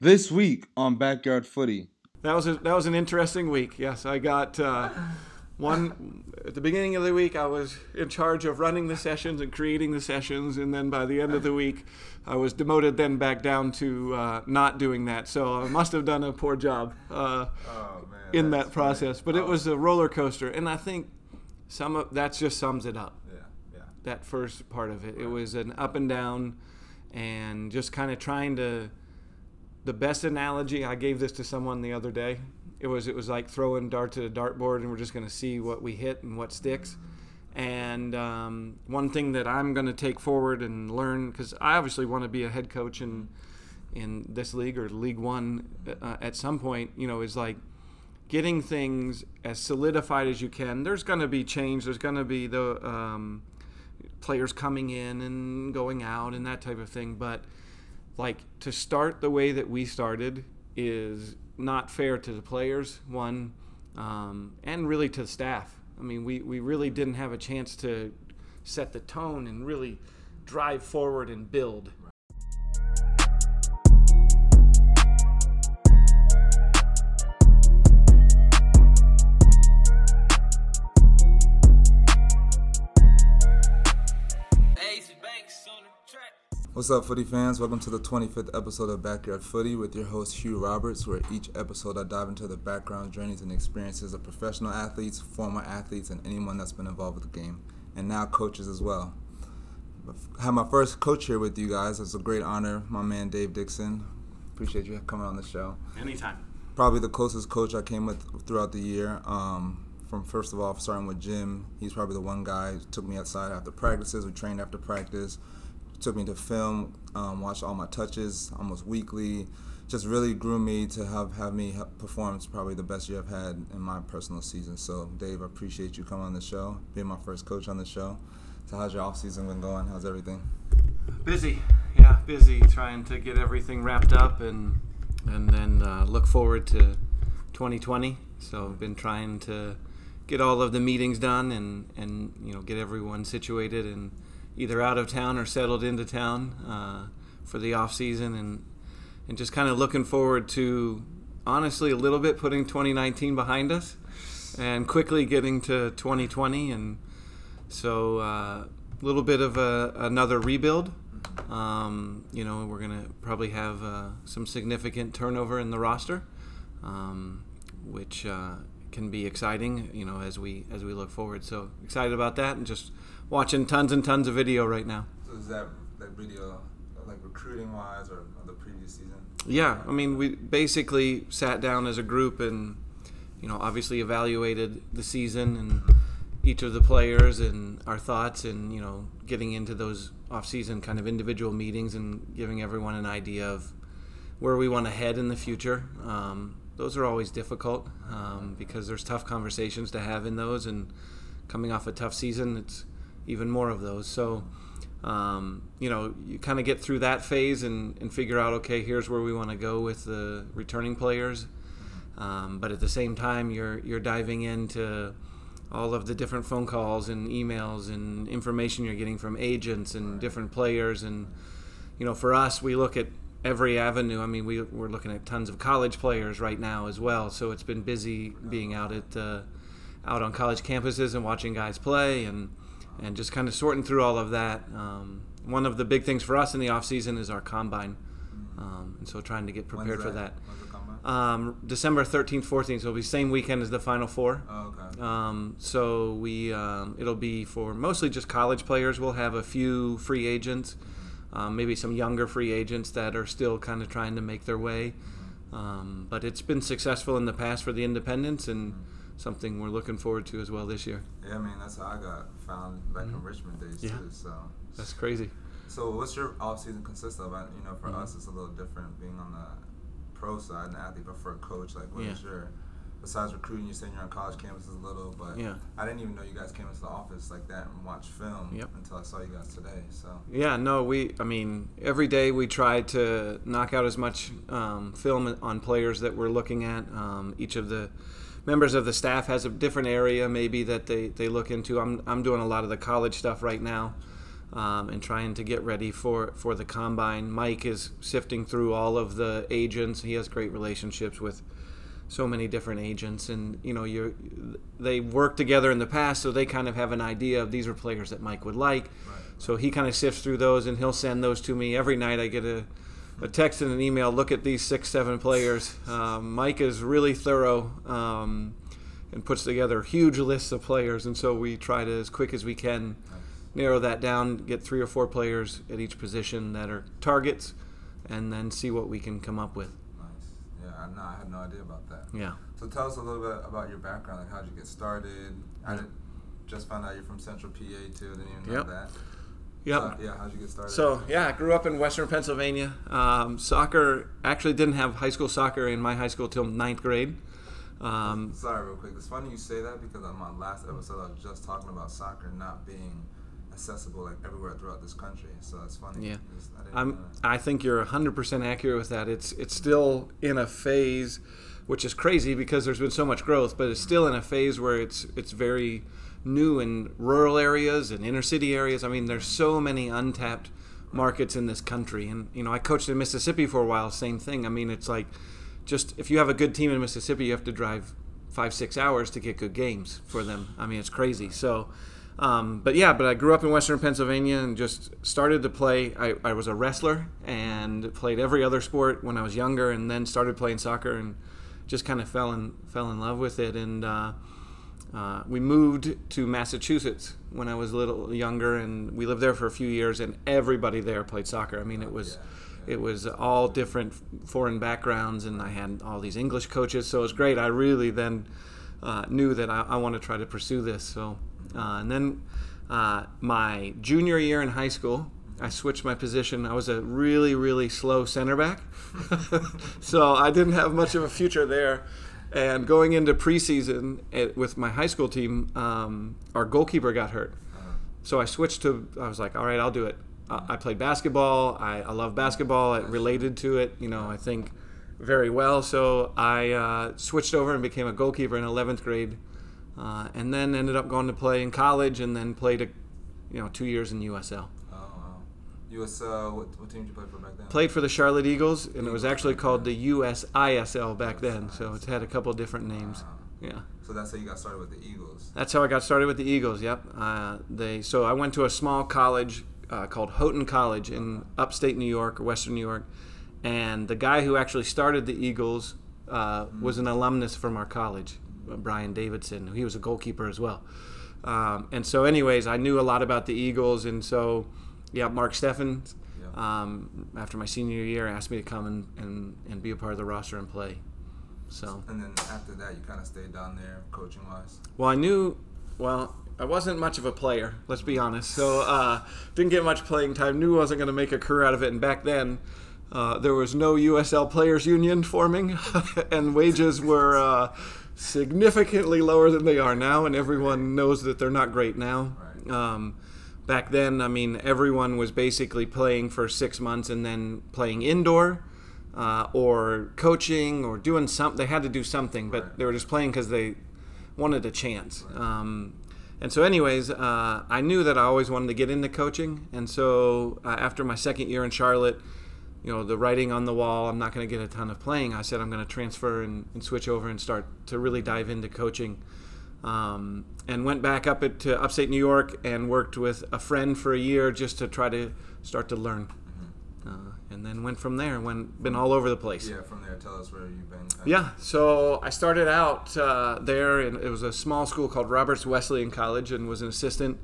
This week on Backyard Footy. That was a, that was an interesting week. Yes, I got uh, one at the beginning of the week. I was in charge of running the sessions and creating the sessions, and then by the end of the week, I was demoted then back down to uh, not doing that. So I must have done a poor job uh, Oh man. in that process. But it Oh. was a roller coaster, and I think some of that just sums it up. Yeah, yeah. that first part of it. It was an up and down, and just kind of trying to. The best analogy I gave this to someone the other day. It was it was like throwing darts at a dartboard, and we're just going to see what we hit and what sticks. And um, one thing that I'm going to take forward and learn, because I obviously want to be a head coach in in this league or League One uh, at some point, you know, is like getting things as solidified as you can. There's going to be change. There's going to be the um, players coming in and going out and that type of thing. But like to start the way that we started is not fair to the players, one, um, and really to the staff. I mean, we, we really didn't have a chance to set the tone and really drive forward and build. What's up, footy fans? Welcome to the 25th episode of Backyard Footy with your host Hugh Roberts, where each episode I dive into the background, journeys, and experiences of professional athletes, former athletes, and anyone that's been involved with the game, and now coaches as well. I have my first coach here with you guys. It's a great honor, my man Dave Dixon. Appreciate you coming on the show. Anytime. probably the closest coach I came with throughout the year. Um, from first of all, starting with Jim, he's probably the one guy who took me outside after practices. We trained after practice. Took me to film, um, watched all my touches almost weekly. Just really grew me to have have me perform. It's probably the best year I've had in my personal season. So, Dave, I appreciate you coming on the show, being my first coach on the show. So, how's your off season been going? How's everything? Busy, yeah, busy trying to get everything wrapped up and and then uh, look forward to 2020. So I've been trying to get all of the meetings done and and you know get everyone situated and either out of town or settled into town uh, for the off season and and just kind of looking forward to honestly a little bit putting 2019 behind us and quickly getting to 2020 and so uh, a little bit of a, another rebuild. Um, you know, we're gonna probably have uh, some significant turnover in the roster, um, which uh, can be exciting. You know, as we as we look forward. So excited about that, and just watching tons and tons of video right now. So, is that that video like recruiting wise or the previous season? Yeah, I mean, we basically sat down as a group and, you know, obviously evaluated the season and each of the players and our thoughts and, you know, getting into those off-season kind of individual meetings and giving everyone an idea of where we want to head in the future. Um, those are always difficult um, because there's tough conversations to have in those, and coming off a tough season, it's even more of those. So, um, you know, you kind of get through that phase and, and figure out, okay, here's where we want to go with the returning players. Um, but at the same time, you're you're diving into all of the different phone calls and emails and information you're getting from agents and different players. And you know, for us, we look at every avenue. I mean, we we're looking at tons of college players right now as well. So it's been busy being out at uh, out on college campuses and watching guys play and and just kind of sorting through all of that. Um, one of the big things for us in the off season is our combine, um, and so trying to get prepared for that. The combine? Um, December 13th, 14th, so it'll be same weekend as the Final Four. oh, okay. Um, so we um, it'll be for mostly just college players. We'll have a few free agents, um, maybe some younger free agents that are still kind of trying to make their way. Um, but it's been successful in the past for the Independence and something we're looking forward to as well this year. Yeah, I mean that's how I got found back in Richmond days Mm-hmm. Yeah. too. So, That's crazy. so what's your off season consist of? I, you know, Mm-hmm. for us it's a little different being on the pro side and athlete, but for a coach, like what is Yeah. your besides recruiting? you're saying you're on college campuses a little, but Yeah. I didn't even know you guys came into the office like that and watched film Yep. until I saw you guys today. So, Yeah, no, we, I mean, every day we try to knock out as much um, film on players that we're looking at. Um, each of the members of the staff has a different area maybe that they, they look into. I'm, I'm doing a lot of the college stuff right now. um, and trying to get ready for for the combine. Mike is sifting through all of the agents. He has great relationships with so many different agents, and you know, you they worked together in the past, so they kind of have an idea of these are players that Mike would like. So he kind of sifts through those, and he'll send those to me every night. I get a a text and an email. Look at these six, seven players. Um, Mike is really thorough um, and puts together huge lists of players, and so we try to, as quick as we can, narrow that down, get three or four players at each position that are targets, and then see what we can come up with. Nice. Yeah, I, no, I had no idea about that. Yeah. So tell us a little bit about your background. Like, how did you get started? I just found out you're from Central PA too. Didn't even know Yep. that. Yep. Uh, yeah. How'd you get started? So yeah, I grew up in Western Pennsylvania. Um, soccer actually didn't have high school soccer in my high school till ninth grade. Um, Sorry, real quick. It's funny you say that because on my last episode, I was just talking about soccer not being accessible like everywhere throughout this country. So that's funny. Yeah. Just- I, I'm. I think you're 100% accurate with that. It's it's still in a phase, which is crazy because there's been so much growth, but it's still in a phase where it's it's very new in rural areas and inner city areas. I mean, there's so many untapped markets in this country, and you know, I coached in Mississippi for a while. Same thing. I mean, it's like just if you have a good team in Mississippi, you have to drive five six hours to get good games for them. I mean, it's crazy. So. Um, but yeah, but I grew up in Western Pennsylvania and just started to play. I, I was a wrestler and played every other sport when I was younger, and then started playing soccer and just kind of fell in fell in love with it. And uh, uh, we moved to Massachusetts when I was a little younger, and we lived there for a few years. And everybody there played soccer. I mean, it was it was all different foreign backgrounds, and I had all these English coaches, so it was great. I really then uh, knew that I, I want to try to pursue this. So, uh, and then uh, my junior year in high school, I switched my position. I was a really, really slow center back, so I didn't have much of a future there. And going into preseason at, with my high school team, um, our goalkeeper got hurt. So I switched to, I was like, all right, I'll do it. I I played basketball. I, I love basketball. It related to it, you know, I think very well. So I uh, switched over and became a goalkeeper in 11th grade. Uh, and then ended up going to play in college and then played, a, you know, two years in USL. USL, what, what team did you play for back then? Played for the Charlotte Eagles, and it was actually called the USISL back then. So it's had a couple different names. Yeah. So that's how you got started with the Eagles. That's how I got started with the Eagles. Yep. Uh, they so I went to a small college uh, called Houghton College in upstate New York or Western New York, and the guy who actually started the Eagles uh, was an alumnus from our college, Brian Davidson. He was a goalkeeper as well. Um, and so, anyways, I knew a lot about the Eagles, and so yeah, Mark Steffen. Yeah. Um, after my senior year, asked me to come and, and, and be a part of the roster and play. So And then after that, you kind of stayed down there, coaching wise. well, I knew. Well, I wasn't much of a player. Let's be honest. So uh, didn't get much playing time. Knew I wasn't going to make a career out of it. And back then, uh, there was no USL Players Union forming, and wages were uh, significantly lower than they are now. And everyone knows that they're not great now. Right. Um, back then, I mean, everyone was basically playing for six months and then playing indoor. Uh, or coaching or doing something. They had to do something, but Right. they were just playing because they wanted a chance. Um, and so, anyways, uh, I knew that I always wanted to get into coaching. And so, uh, after my second year in Charlotte, you know, the writing on the wall, I'm not going to get a ton of playing. I said I'm going to transfer and, and switch over and start to really dive into coaching. Um, and went back up to upstate New York and worked with a friend for a year just to try to start to learn. Uh, and then went from there. Went been all over the place. Yeah, from there, tell us where you've been. Yeah, so I started out uh, there, and it was a small school called Roberts Wesleyan College, and was an assistant,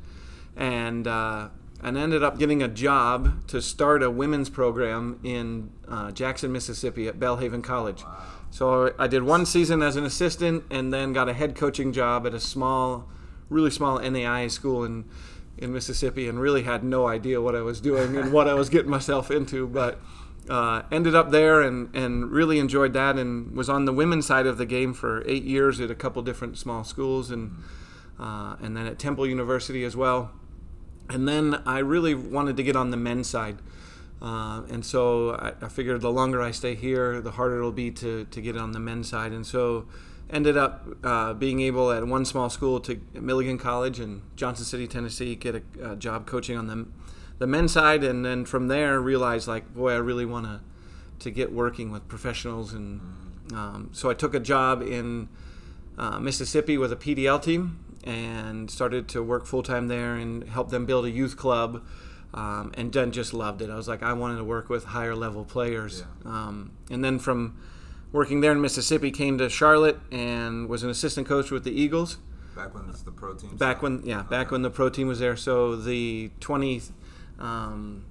and uh, and ended up getting a job to start a women's program in uh, Jackson, Mississippi, at Belhaven College. So I did one season as an assistant, and then got a head coaching job at a small, really small NAIA school in in Mississippi, and really had no idea what I was doing and what I was getting myself into, but uh, ended up there and, and really enjoyed that and was on the women's side of the game for eight years at a couple different small schools and uh, and then at Temple University as well. And then I really wanted to get on the men's side. Uh, and so I, I figured the longer I stay here, the harder it'll be to, to get on the men's side. And so ended up uh, being able at one small school to Milligan College in Johnson City, Tennessee, get a, a job coaching on the the men's side, and then from there realized like, boy, I really want to to get working with professionals, and um, so I took a job in uh, Mississippi with a PDL team and started to work full time there and help them build a youth club. Um, and then just loved it. I was like, I wanted to work with higher level players. Um, and then from working there in Mississippi, came to Charlotte and was an assistant coach with the Eagles. Back when the pro team. Back stuff. when, yeah, back when the pro team was there. So the 20, um,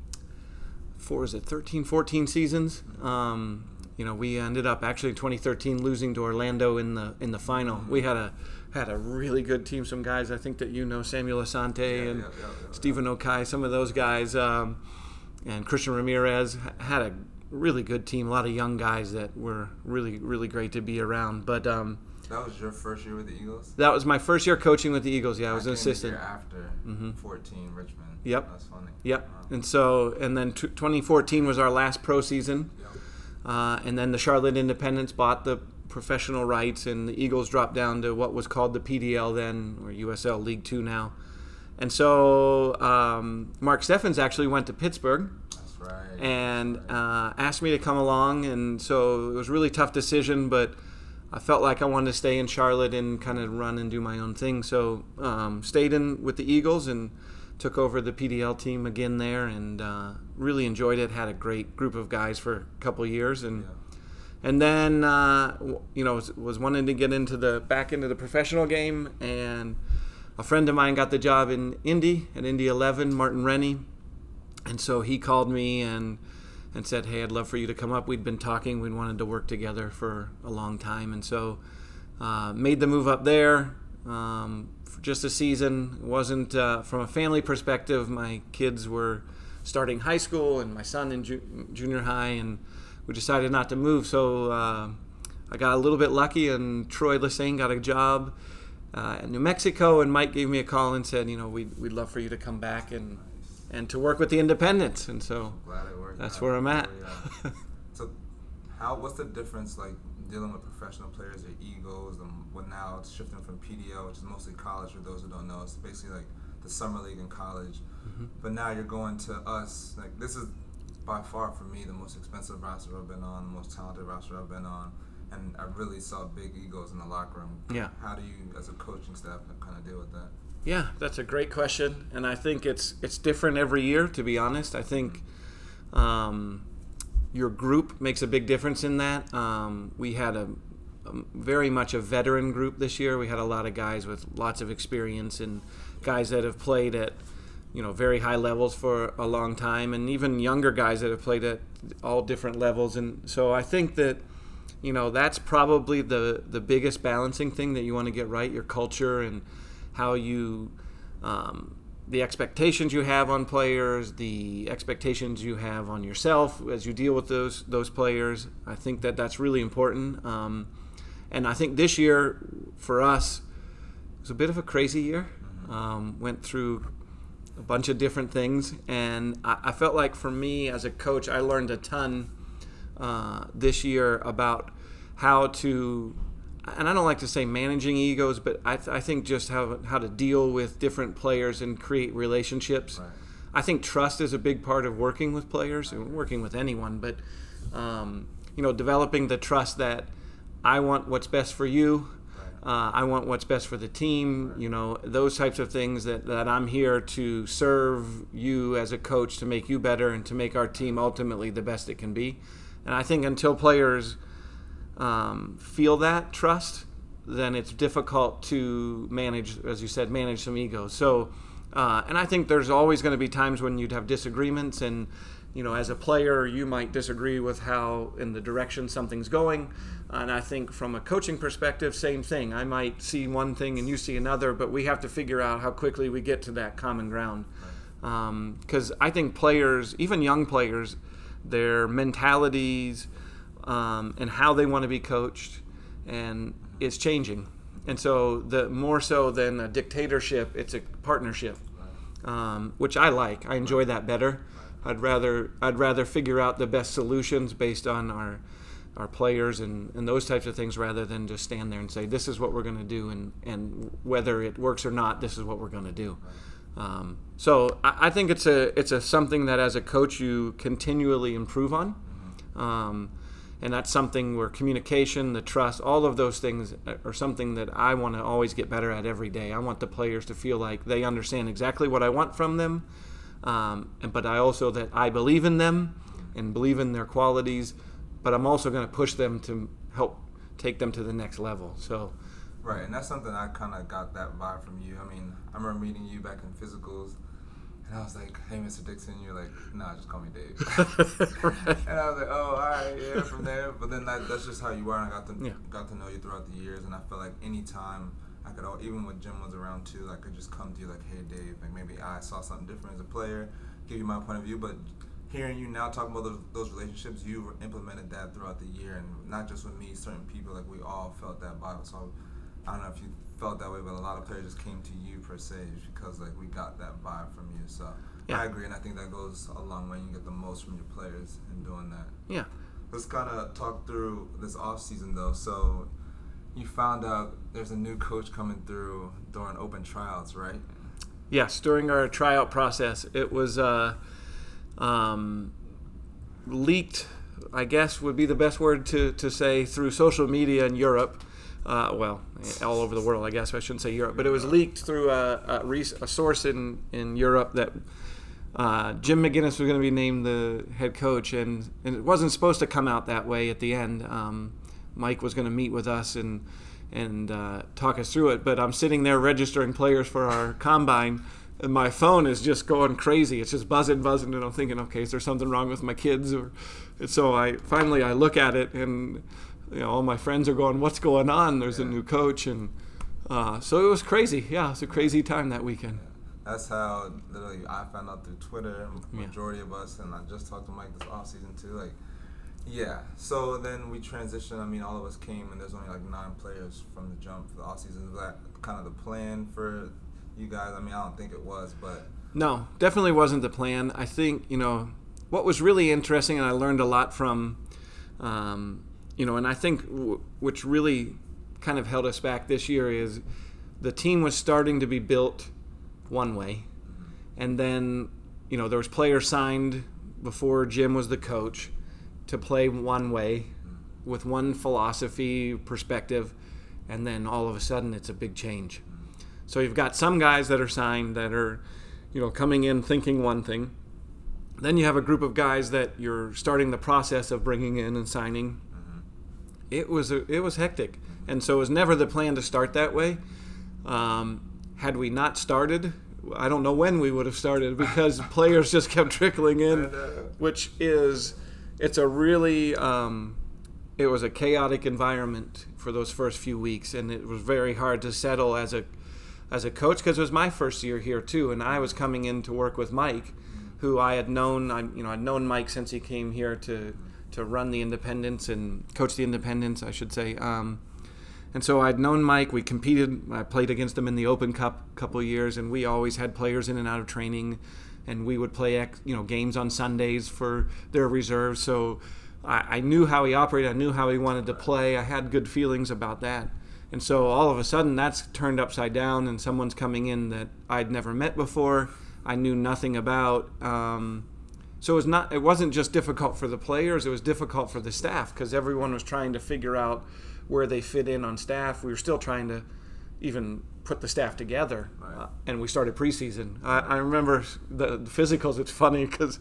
four is it 13, 14 seasons. Um, you know, we ended up actually in 2013 losing to Orlando in the in the final. We had a had a really good team. Some guys I think that you know, Samuel Asante and yeah, yeah, yeah. Stephen Okai, some of those guys, um, and Christian Ramirez had a really good team. A lot of young guys that were really really great to be around. But um, That was your first year with the Eagles. that was my first year coaching with the Eagles. Yeah, I was an came the assistant. year after Mhm. 14 Richmond. Yep. That's funny. Yep. Wow. And so, and then t- 2014 was our last pro season. Yep. Uh, and then the Charlotte Independence bought the professional rights, and the Eagles dropped down to what was called the PDL then, or USL League Two now. And so um, Mark Steffens actually went to Pittsburgh right. and uh, asked me to come along. And so it was a really tough decision, but I felt like I wanted to stay in Charlotte and kind of run and do my own thing. So um, stayed in with the Eagles and took over the PDL team again there, and uh, really enjoyed it. Had a great group of guys for a couple years, and Yeah. And then uh, you know was, was wanting to get into the back into the professional game, and a friend of mine got the job in Indy at Indy 11, Martin Rennie, and so he called me and and said, "Hey, I'd love for you to come up." We'd been talking, we'd wanted to work together for a long time, and so uh, made the move up there um, for just a season. It wasn't uh, from a family perspective. My kids were starting high school, and my son in ju- junior high, and we decided not to move. So uh, I got a little bit lucky, and Troy Lesesne got a job uh, in New Mexico, and Mike gave me a call and said, you know, we'd, we'd love for you to come back and and to work with the Independence, and so Glad it worked. that's where I'm at. So, how? What's the difference like dealing with professional players, their egos, and what now it's shifting from PDL, which is mostly college for those who don't know. It's basically like the summer league in college. Mm-hmm. But now you're going to us. Like this is by far for me the most expensive roster I've been on, the most talented roster I've been on. And I really saw big egos in the locker room. Yeah. How do you, as a coaching staff, kind of deal with that? Yeah, that's a great question, and I think it's it's different every year. To be honest, I think um, your group makes a big difference in that. Um, we had a, a very much a veteran group this year. We had a lot of guys with lots of experience and guys that have played at you know very high levels for a long time, and even younger guys that have played at all different levels. And so I think that you know that's probably the the biggest balancing thing that you want to get right your culture and how you um, the expectations you have on players the expectations you have on yourself as you deal with those those players. I think that that's really important. Um, and i think this year for us was a bit of a crazy year. Um, went through a bunch of different things and I, I felt like for me as a coach i learned a ton uh, this year about how to and I don't like to say managing egos, but I, th- I think just how how to deal with different players and create relationships. Right. I think trust is a big part of working with players and working with anyone, but um, you know, developing the trust that I want what's best for you. Uh, I want what's best for the team. You know, those types of things that, that I'm here to serve you as a coach to make you better and to make our team ultimately the best it can be. And I think until players um, feel that trust, then it's difficult to manage, as you said, manage some egos. So, uh, and I think there's always going to be times when you'd have disagreements, and you know, as a player, you might disagree with how in the direction something's going. And I think from a coaching perspective, same thing. I might see one thing and you see another, but we have to figure out how quickly we get to that common ground. Because I think players, even young players, their mentalities um, and how they want to be coached, and it's changing. And so, the more so than a dictatorship, it's a partnership, um, which I like. I enjoy that better. I'd rather I'd rather figure out the best solutions based on our our players and, and those types of things rather than just stand there and say this is what we're going to do and and whether it works or not this is what we're going to do. Um, so I, I think it's a it's a something that as a coach you continually improve on, um, and that's something where communication, the trust, all of those things are something that I want to always get better at every day. I want the players to feel like they understand exactly what I want from them, um, and but I also that I believe in them and believe in their qualities, but I'm also going to push them to help take them to the next level. So. Right, and that's something I kind of got that vibe from you. I mean, I remember meeting you back in physicals, and I was like, "Hey, Mr. Dixon," you're like, "Nah, just call me Dave." And I was like, "Oh, all right, yeah." From there, but then that, that's just how you were, and I got to Yeah. got to know you throughout the years, and I felt like anytime I could, al- even when Jim was around too, I could just come to you like, "Hey, Dave," like maybe I saw something different as a player, give you my point of view, but. Hearing you now talking about those, those relationships, you implemented that throughout the year, and not just with me, certain people. Like we all felt that vibe. So I don't know if you felt that way, but a lot of players just came to you per se because like we got that vibe from you. So Yeah. I agree, and I think that goes a long way. You get the most from your players in doing that. Yeah. Let's kind of talk through this off season though. So you found out there's a new coach coming through during open tryouts, right? Yes, during our tryout process, it was uh, um, leaked. I guess would be the best word to, to say through social media in Europe. Uh, well, all over the world, I guess I shouldn't say Europe, but it was leaked through a, a, a source in, in Europe that uh, Jim McGuinness was going to be named the head coach, and, and it wasn't supposed to come out that way at the end. Um, Mike was going to meet with us and and uh, talk us through it, but I'm sitting there registering players for our combine, and my phone is just going crazy. It's just buzzing, buzzing, and I'm thinking, okay, is there something wrong with my kids? Or and so I finally I look at it, and you know all my friends are going, what's going on? There's a new coach, and uh, so it was crazy. Yeah, it was a crazy time that weekend. That's how literally I found out through Twitter. Yeah. Majority of us, and I just talked to Mike this off season too. Like, yeah. So then we transitioned. I mean, all of us came, and there's only like nine players from the jump for the off season. Was that kind of the plan for you guys? I mean, I don't think it was, but No, definitely wasn't the plan. I think you know what was really interesting, and I learned a lot from, um, you know, and I think w- which really kind of held us back this year is the team was starting to be built one way, and then you know there was players signed before Jim was the coach to play one way with one philosophy perspective, and then all of a sudden it's a big change. So you've got some guys that are signed that are, you know, coming in thinking one thing. Then you have a group of guys that you're starting the process of bringing in and signing. It was a, it was hectic, and so it was never the plan to start that way. Um, had we not started, I don't know when we would have started because players just kept trickling in, which is it's a really um, it was a chaotic environment for those first few weeks, and it was very hard to settle as a as a coach because it was my first year here too, and I was coming in to work with Mike, who I had known. I you know I'd known Mike since he came here to to run the Independence and coach the Independence, I should say. Um, and so I'd known Mike. We competed. I played against him in the Open Cup a couple years, and we always had players in and out of training, and we would play you know games on Sundays for their reserves. So I, I knew how he operated. I knew how he wanted to play. I had good feelings about that. And so all of a sudden, that's turned upside down, and someone's coming in that I'd never met before. I knew nothing about. Um, so it was not. It wasn't just difficult for the players. It was difficult for the staff because everyone was trying to figure out where they fit in on staff. We were still trying to even put the staff together, uh, and we started preseason. I, I remember the, the physicals. It's funny because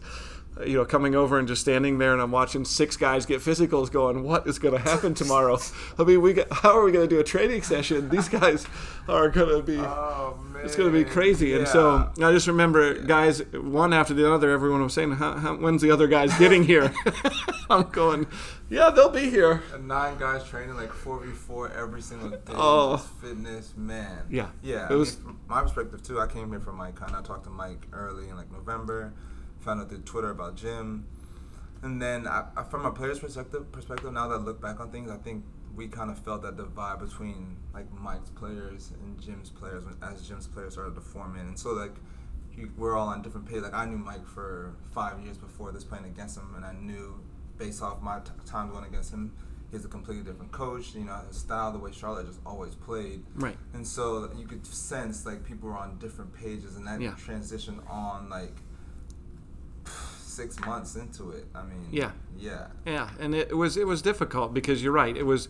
you know coming over and just standing there, and I'm watching six guys get physicals, going, "What is going to happen tomorrow?" I mean, we got, how are we going to do a training session? These guys are going to be. oh It's going to be crazy. And so I just remember guys, one after the other, everyone was saying, how, how, when's the other guys getting here? I'm going, yeah, they'll be here. Nine guys training like four v four every single day. Oh. Fitness, man. Yeah. yeah. It I was- mean, from my perspective too. I came here from Mike. and I talked to Mike early in like November. Found out through Twitter about Jim, and then I, I, from a player's perspective, perspective now that I look back on things, I think we kind of felt that divide between like Mike's players and Jim's players when, as Jim's players started to form in, and so like. You, we're all on different page. Like I knew Mike for five years before this, playing against him, and I knew based off my t- time going against him, he's a completely different coach. You know, his style, the way Charlotte just always played. Right. And so you could sense like people were on different pages, and that Yeah. transition on like six months into it. I mean, Yeah. yeah, Yeah, and it was it was difficult because you're right. It was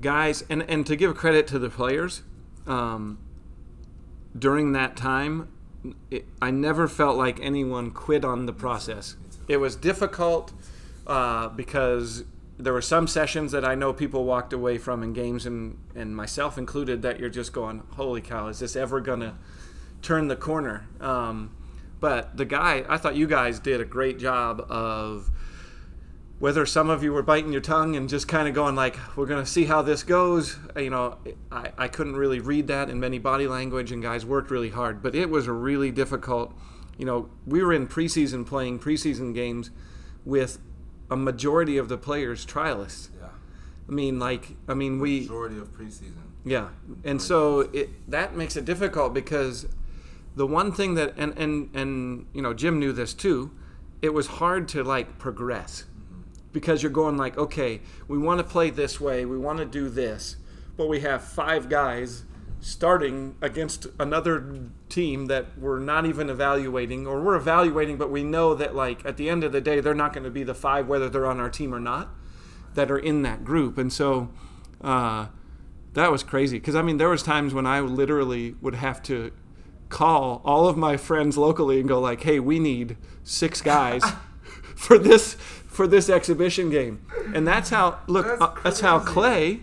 guys, and and to give credit to the players, um, during that time, it, I never felt like anyone quit on the process. It was difficult uh, because there were some sessions that I know people walked away from in games, and and myself included, that you're just going, "Holy cow, is this ever gonna turn the corner?" Um, but the guy, I thought you guys did a great job of whether some of you were biting your tongue and just kind of going like we're going to see how this goes you know I, I couldn't really read that in many body language and guys worked really hard but it was a really difficult you know we were in preseason playing preseason games with a majority of the players trialists yeah. i mean like i mean we Majority of preseason. yeah, and so it that makes it difficult because the one thing that and and and you know Jim knew this too, it was hard to like progress. Because you're going like okay we want to play this way we want to do this but we have five guys starting against another team that we're not even evaluating or we're evaluating but we know that like at the end of the day they're not going to be the five whether they're on our team or not that are in that group. And so uh, that was crazy. Because I mean there was times when I literally would have to call all of my friends locally and go like, "Hey, we need six guys for this for this exhibition game," and that's how look That's uh, that's how. Clay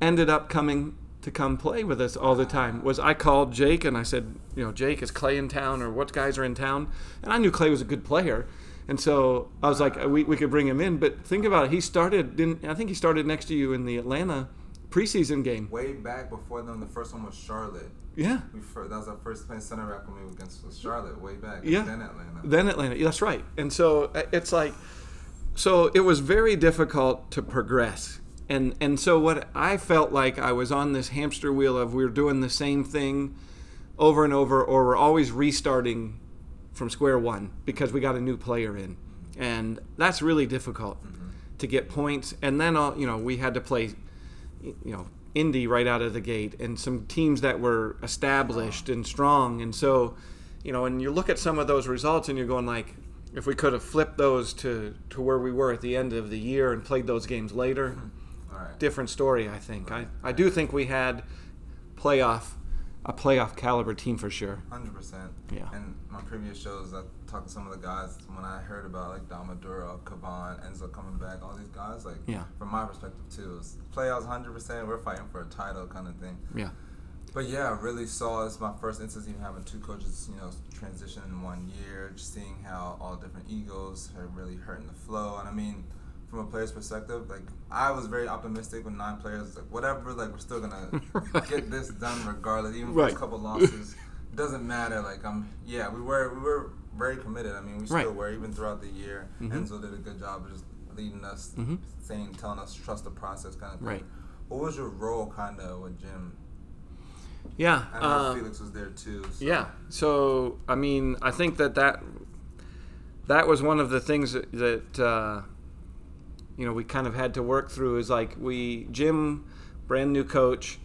ended up coming to come play with us all the time. Was I called Jake and I said, you know, Jake, is Clay in town or what guys are in town? And I knew Clay was a good player. And so I was like, we, we could bring him in. But think about it. He started, didn't, I think he started next to you in the Atlanta preseason game. Way back before them, the first one was Charlotte. Yeah. We that was our first playing center back when we were against Charlotte. Way back. Yeah. Then Atlanta. Then Atlanta. Yeah, That's right. And so uh, it's like, so it was very difficult to progress. And and so what I felt like I was on this hamster wheel of we were doing the same thing over and over, or we're always restarting from square one because we got a new player in, and that's really difficult to get points. And then uh, you know we had to play, you know, Indy right out of the gate, and some teams that were established and strong, and so you know, and you look at some of those results and you're going like, if we could have flipped those to to where we were at the end of the year and played those games later, All right. different story. I think. I I do think we had playoff a playoff caliber team for sure. Hundred percent. Yeah. And my previous shows, I talked to some of the guys when I heard about like Don Maduro, Caban, Enzo coming back, all these guys. Like, Yeah. from my perspective too, playoffs, hundred percent. We're fighting for a title, kind of thing. Yeah. But yeah, I really saw it's my first instance even having two coaches, you know, transition in one year, just seeing how all different egos are really hurting the flow. And I mean, from a player's perspective, like I was very optimistic with nine players. Like whatever, like we're still gonna get this done regardless, even Right. a couple losses. Doesn't matter. Like I'm, yeah, we were we were very committed. I mean, we still Right. were even throughout the year. Mhm. Enzo did a good job of just leading us, Mhm. saying, telling us trust the process, kind of thing. Right. What was your role, kind of, with Jim? Yeah. I know uh, Felix was there too. So. Yeah. So I mean, I think that that that was one of the things that, that uh, you know we kind of had to work through. Is like we Jim, brand new coach,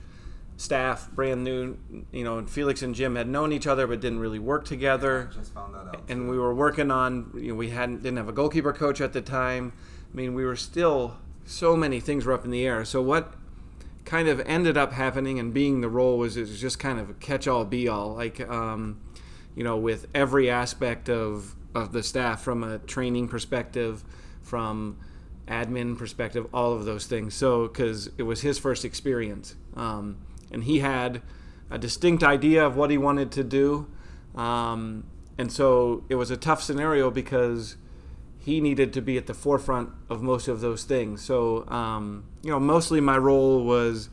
staff brand new. You know, and Felix and Jim had known each other but didn't really work together. I just found that out. and too. we were working on you know we hadn't didn't have a goalkeeper coach at the time i mean we were still so many things were up in the air so what kind of ended up happening and being the role was is just kind of a catch all be all like um, you know with every aspect of of the staff from a training perspective from admin perspective all of those things so because it was his first experience um, and he had a distinct idea of what he wanted to do um, and so it was a tough scenario because he needed to be at the forefront of most of those things. So, um, you know, mostly my role was,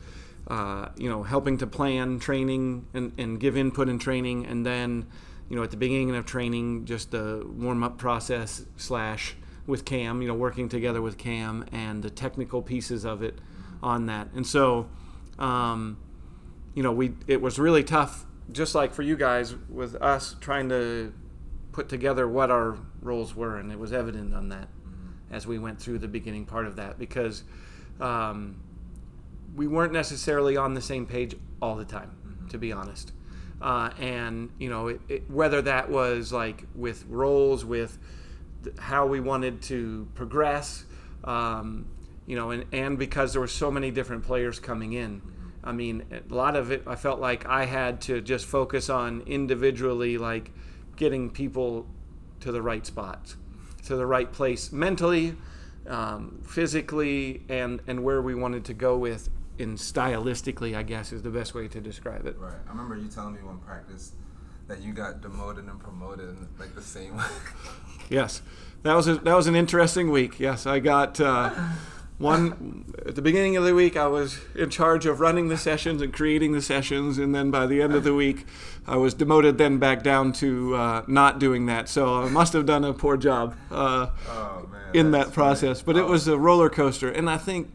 uh, you know, helping to plan training and, and give input in training. And then, you know, at the beginning of training, just the warm up process slash with Cam, you know, working together with Cam and the technical pieces of it on that. And so, um, you know, we it was really tough, just like for you guys, with us trying to put together what our roles were, and it was evident on that. as we went through the beginning part of that because um, we weren't necessarily on the same page all the time, to be honest. Uh, and you know, it, it, whether that was like with roles, with how we wanted to progress, um, you know, and, and because there were so many different players coming in. I mean, a lot of it, I felt like I had to just focus on individually, like getting people to the right spots, to the right place mentally, um, physically, and, and where we wanted to go with in stylistically, I guess is the best way to describe it. Right. I remember you telling me one practice that you got demoted and promoted in like the same way. Yes, that was a, that was an interesting week. Yes, I got uh, one at the beginning of the week. I was in charge of running the sessions and creating the sessions, and then by the end of the week, I was demoted then back down to uh, not doing that. So I must have done a poor job uh, oh man. in that process. funny. But it Oh, was a roller coaster, and I think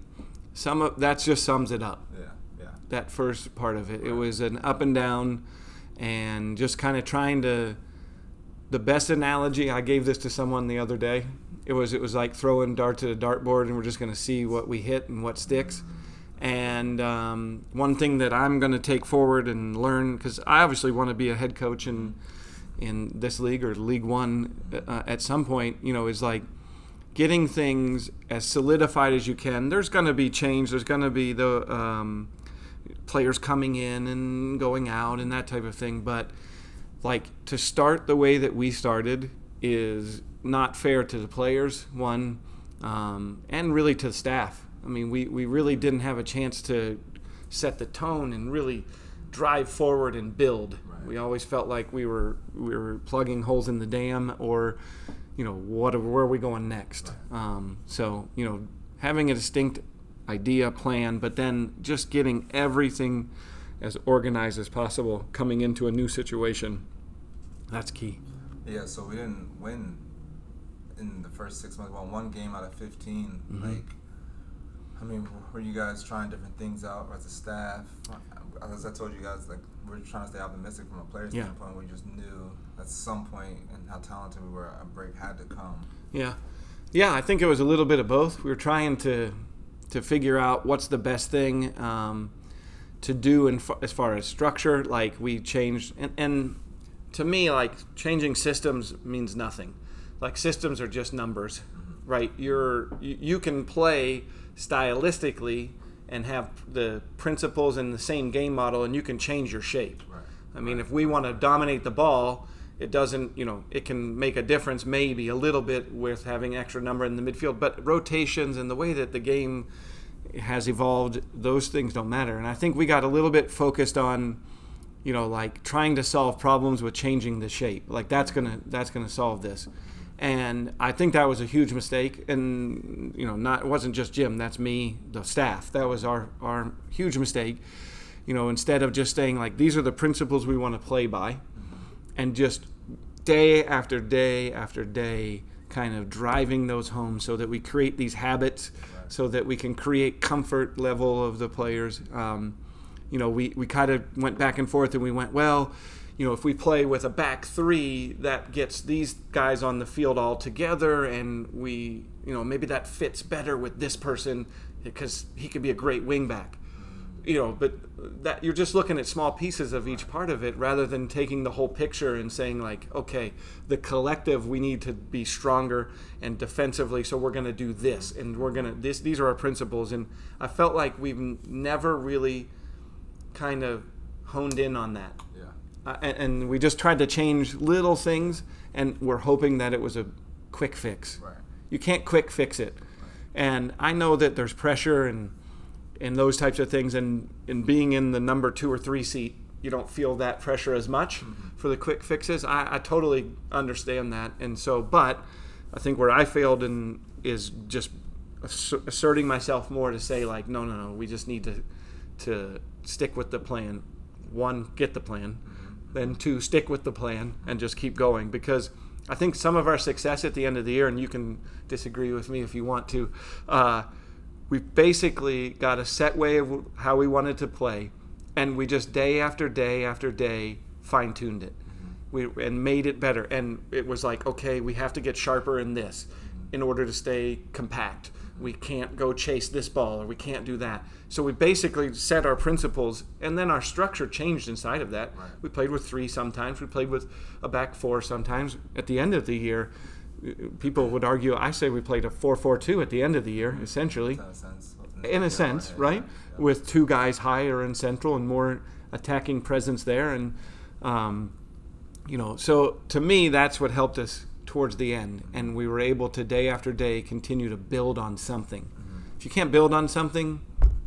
some of that just sums it up Yeah. Yeah. that first part of it. It was an up and down, and just kind of trying to. The best analogy I gave this to someone the other day. It was it was like throwing darts at a dartboard, and we're just going to see what we hit and what sticks. And um, one thing that I'm going to take forward and learn, because I obviously want to be a head coach in in this league or League One uh, at some point, you know, is like getting things as solidified as you can. There's going to be change. There's going to be the um, players coming in and going out and that type of thing. But like to start the way that we started is not fair to the players, one, um, and really to the staff. I mean, we, we really didn't have a chance to set the tone and really drive forward and build. We always felt like we were we were plugging holes in the dam, or you know, what where are we going next? Um, so you know, having a distinct idea, plan, but then just getting everything as organized as possible coming into a new situation. That's key. Yeah, so we didn't win in the first six months. Well, one game out of 15. Mm-hmm. Like, I mean, were you guys trying different things out as a staff? As I told you guys, like, we're trying to stay optimistic from a player Yeah. standpoint. We just knew at some point and how talented we were, a break had to come. Yeah, yeah. I think it was a little bit of both. We were trying to to figure out what's the best thing um, to do in as far as structure. Like we changed, and, and to me, like changing systems means nothing. Like systems are just numbers, right? You're you, you can play stylistically and have the principles in the same game model, and you can change your shape. Right. I mean, if we want to dominate the ball, it doesn't, you know, it can make a difference maybe a little bit with having extra number in the midfield, but rotations and the way that the game has evolved, those things don't matter. And I think we got a little bit focused on, you know, like trying to solve problems with changing the shape. Like that's gonna that's gonna solve this. And I think that was a huge mistake. And you know, not it wasn't just Jim. That's me, the staff. That was our our huge mistake. You know, instead of just saying like these are the principles we want to play by, and just day after day after day kind of driving those home so that we create these habits so that we can create comfort level of the players. Um, you know we, we kind of went back and forth and we went well you know if we play with a back three that gets these guys on the field all together and we you know maybe that fits better with this person because he could be a great wing back you know, but that you're just looking at small pieces of each part of it rather than taking the whole picture and saying like, okay, the collective we need to be stronger and defensively, so we're going to do this and we're going to this. These are our principles, and I felt like we've never really kind of honed in on that, Yeah. uh, and, and we just tried to change little things, and we're hoping that it was a quick fix. Right. You can't quick fix it. Right. And I know that there's pressure and and those types of things and and being in the number two or three seat, you don't feel that pressure as much for the quick fixes. I, I totally understand that. And so but I think where I failed in is just asserting myself more to say like, no, no, no, we just need to to stick with the plan. One, get the plan. Then two, stick with the plan and just keep going because I think some of our success at the end of the year, and you can disagree with me if you want to, uh, we basically got a set way of how we wanted to play, and we just day after day after day fine tuned it. Mm-hmm. We and made it better, and it was like, okay, we have to get sharper in this. in order to stay compact. We can't go chase this ball or we can't do that. So we basically set our principles and then our structure changed inside of that. Right. We played with three sometimes, we played with a back four sometimes. At the end of the year, people would argue I say we played a 4-4-2 at the end of the year essentially In a sense. in a sense, right? With two guys higher in central and more attacking presence there, and um, you know, so to me, that's what helped us towards the end, mm-hmm. and we were able to day after day continue to build on something. Mm-hmm. If you can't build on something,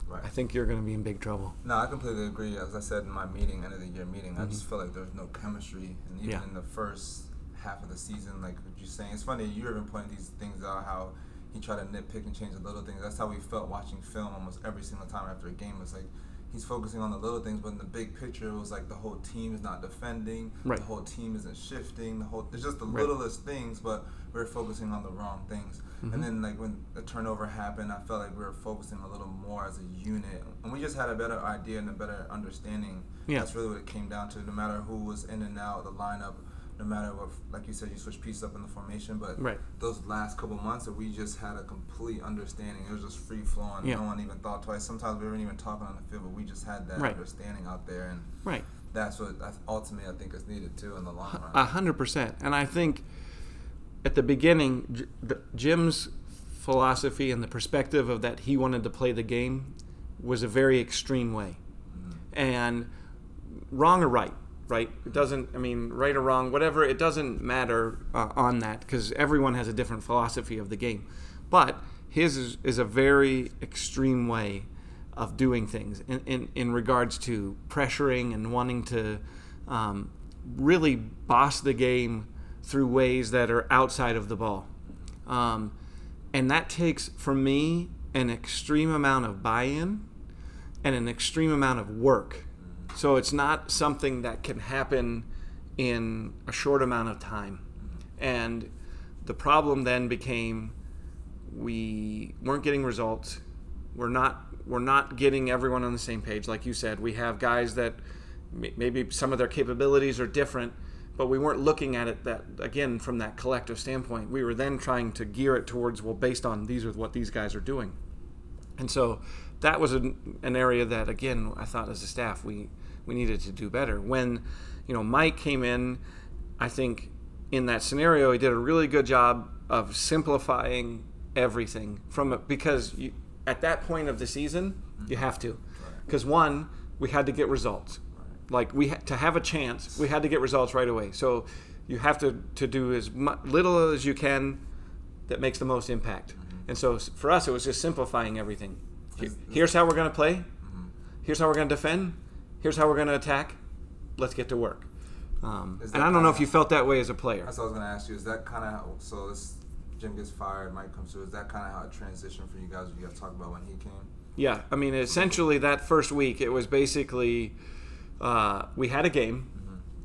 Right. I think you're going to be in big trouble. No, I completely agree. As I said in my meeting, end of the year meeting, I mm-hmm. just feel like there's no chemistry, and even Yeah. in the first half of the season, like what you're saying, it's funny. You're even pointing these things out how he tried to nitpick and change the little things. That's how we felt watching film almost every single time after a game. It's like he's focusing on the little things, but in the big picture, it was like the whole team is not defending, Right. the whole team isn't shifting. The whole it's just the Right. littlest things, but we're focusing on the wrong things. Mm-hmm. And then like when the turnover happened, I felt like we were focusing a little more as a unit, and we just had a better idea and a better understanding. Yeah. That's really what it came down to. No matter who was in and out of the lineup, no matter what, like you said, you switch pieces up in the formation, but Right. those last couple months, that we just had a complete understanding. It was just free flowing. Yeah. No one even thought twice. Sometimes we weren't even talking on the field, but we just had that Right. understanding out there, and Right. that's what I- ultimately I think is needed too in the long run. A hundred percent. And I think at the beginning, the- Jim's philosophy and the perspective of that he wanted to play the game was a very extreme way. Mm-hmm. And wrong or right, right? It doesn't, I mean, right or wrong, whatever, it doesn't matter uh, on that because everyone has a different philosophy of the game. But his is, is a very extreme way of doing things in, in, in regards to pressuring and wanting to um, really boss the game through ways that are outside of the ball. Um, and that takes, for me, an extreme amount of buy in and an extreme amount of work. So it's not something that can happen in a short amount of time. And the problem then became we weren't getting results. We're not we're not getting everyone on the same page like you said. We have guys that maybe some of their capabilities are different, but we weren't looking at it that again from that collective standpoint. We were then trying to gear it towards well based on these are what these guys are doing. And so that was an, an area that, again, I thought as a staff we we needed to do better. When you know Mike came in, I think in that scenario he did a really good job of simplifying everything from a, because you, at that point of the season you have to because one we had to get results like we to have a chance we had to get results right away so you have to to do as mu- little as you can that makes the most impact. And so for us, it was just simplifying everything. Here- Here's how we're going to play. Here's how we're going to defend. Here's how we're going to attack. Let's get to work. Um, and I don't know if you felt that way as a player. That's what I was gonna ask you. Is that kind of how? So this Jim gets fired, Mike comes through. Is that kind of how it transitioned for you guys? You guys talked about when he came. Yeah, I mean, essentially that first week, it was basically uh, we had a game.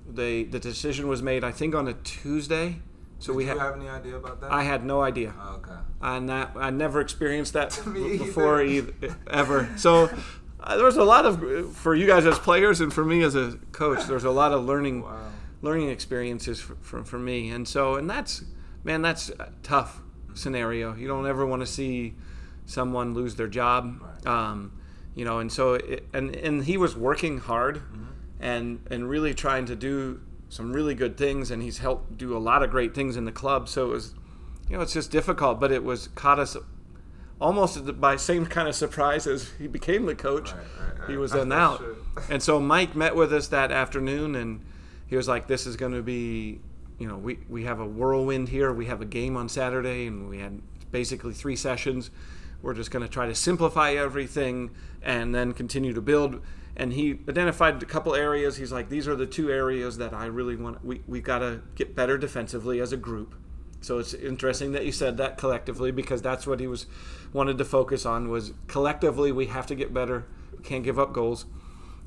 They the decision was made, I think, on a Tuesday. So we have Did we you had. have any idea about that? I had no idea. Oh, okay. and that I never experienced that b- before either. either, ever. So uh, there was a lot of for you guys as players and for me as a coach. There's a lot of learning Wow. learning experiences for, for, for me, and so and that's man, that's a tough scenario. You don't ever want to see someone lose their job. Right. Um, you know, and so it, and and he was working hard and and really trying to do some really good things, and he's helped do a lot of great things in the club. So it was, you know, it's just difficult, but it was caught us almost by same kind of surprise as he became the coach. Right, right, right. He was then out, and so Mike met with us that afternoon, and he was like, "This is going to be." You know, we, we have a whirlwind here. We have a game on Saturday, and we had basically three sessions. We're just going to try to simplify everything and then continue to build. And he identified a couple areas. He's like, these are the two areas that I really want. We we got to get better defensively as a group. So it's interesting that you said that collectively because that's what he was wanted to focus on was collectively we have to get better. We can't give up goals.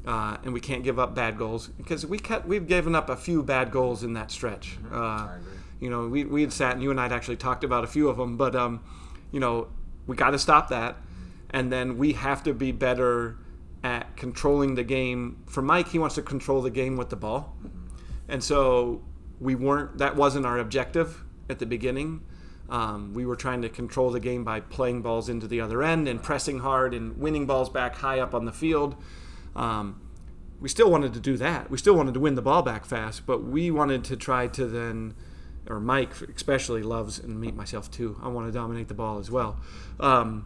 Uh, and we can't give up bad goals because we cut, we've given up a few bad goals in that stretch. Uh, I agree. you know, we, we had sat and you and I had actually talked about a few of them, but, um, you know, we got to stop that. And then we have to be better at controlling the game. For Mike, he wants to control the game with the ball. And so we weren't, that wasn't our objective at the beginning. Um, we were trying to control the game by playing balls into the other end and pressing hard and winning balls back high up on the field. Um, we still wanted to do that. We still wanted to win the ball back fast, but we wanted to try to then, or Mike especially loves, and me myself too. I want to dominate the ball as well. Um,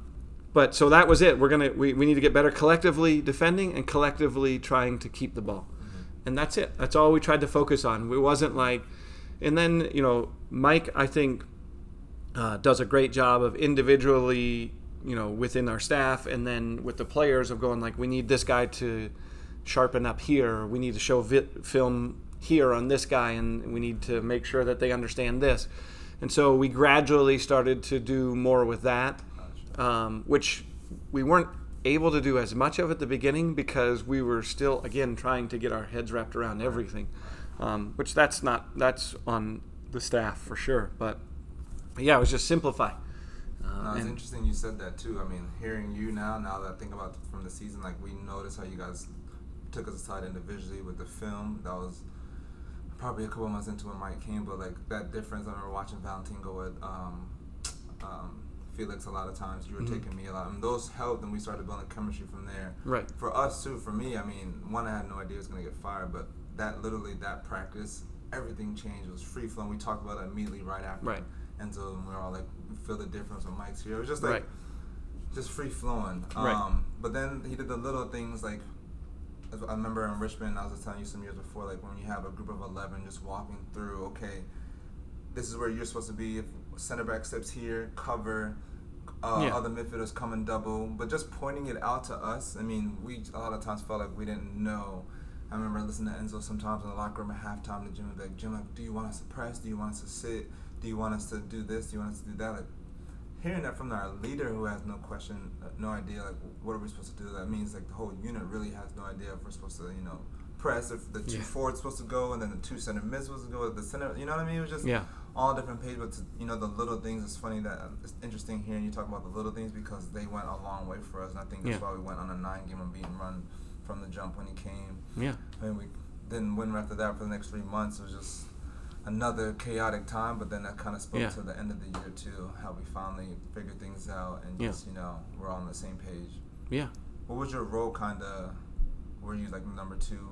but so that was it. We're gonna we, we need to get better collectively defending and collectively trying to keep the ball, and that's it. That's all we tried to focus on. It wasn't like, and then you know Mike I think uh, does a great job of individually you know within our staff and then with the players of going like we need this guy to sharpen up here. We need to show vit, film here on this guy, and we need to make sure that they understand this. And so we gradually started to do more with that, um, which we weren't able to do as much of at the beginning because we were still, again, trying to get our heads wrapped around everything. Um, which that's not that's on the staff for sure. But yeah, it was just simplify. Uh, No, it's and- interesting you said that too. I mean, hearing you now, now that I think about from the season, like we noticed how you guys took us aside individually with the film. That was probably a couple months into when Mike came, but like that difference. I remember watching Valentin go with um, um, Felix a lot of times. You were Mhm. taking me a lot, and those helped, and we started building chemistry from there. Right. For us too. For me, I mean, one, I had no idea I was gonna get fired, but that literally that practice, everything changed. It was free flowing. We talked about it immediately right after. Right. And so we were all like, feel the difference when Mike's here. It was just like, Right. just free flowing. Right. Um, but then he did the little things like, I remember in Richmond, I was just telling you some years before, like when you have a group of 11 just walking through, okay, this is where you're supposed to be. If center back steps here, cover, uh, Yeah. other midfielders come and double. But just pointing it out to us, I mean, we a lot of times felt like we didn't know. I remember listening to Enzo sometimes in the locker room at halftime. The Jim would be like, Jim, like, do you want us to press? Do you want us to sit? Do you want us to do this? Do you want us to do that? Like, hearing that from our leader who has no question, uh, no idea, like, what are we supposed to do? That means, like, the whole unit really has no idea if we're supposed to, you know, press, if the two Yeah. forwards supposed to go, and then the two center mids supposed to go, the center, you know what I mean? It was just Yeah. All different page, but to, you know, the little things, it's funny that uh, it's interesting hearing you talk about the little things because they went a long way for us, and I think that's Yeah. why we went on a nine game unbeaten run from the jump when he came. Yeah. I mean, we didn't win after that for the next three months. It was just another chaotic time, but then that kind of spoke Yeah. to the end of the year too, how we finally figured things out and Yeah. just you know we're all on the same page. Yeah. What was your role, kind of? Were you like number two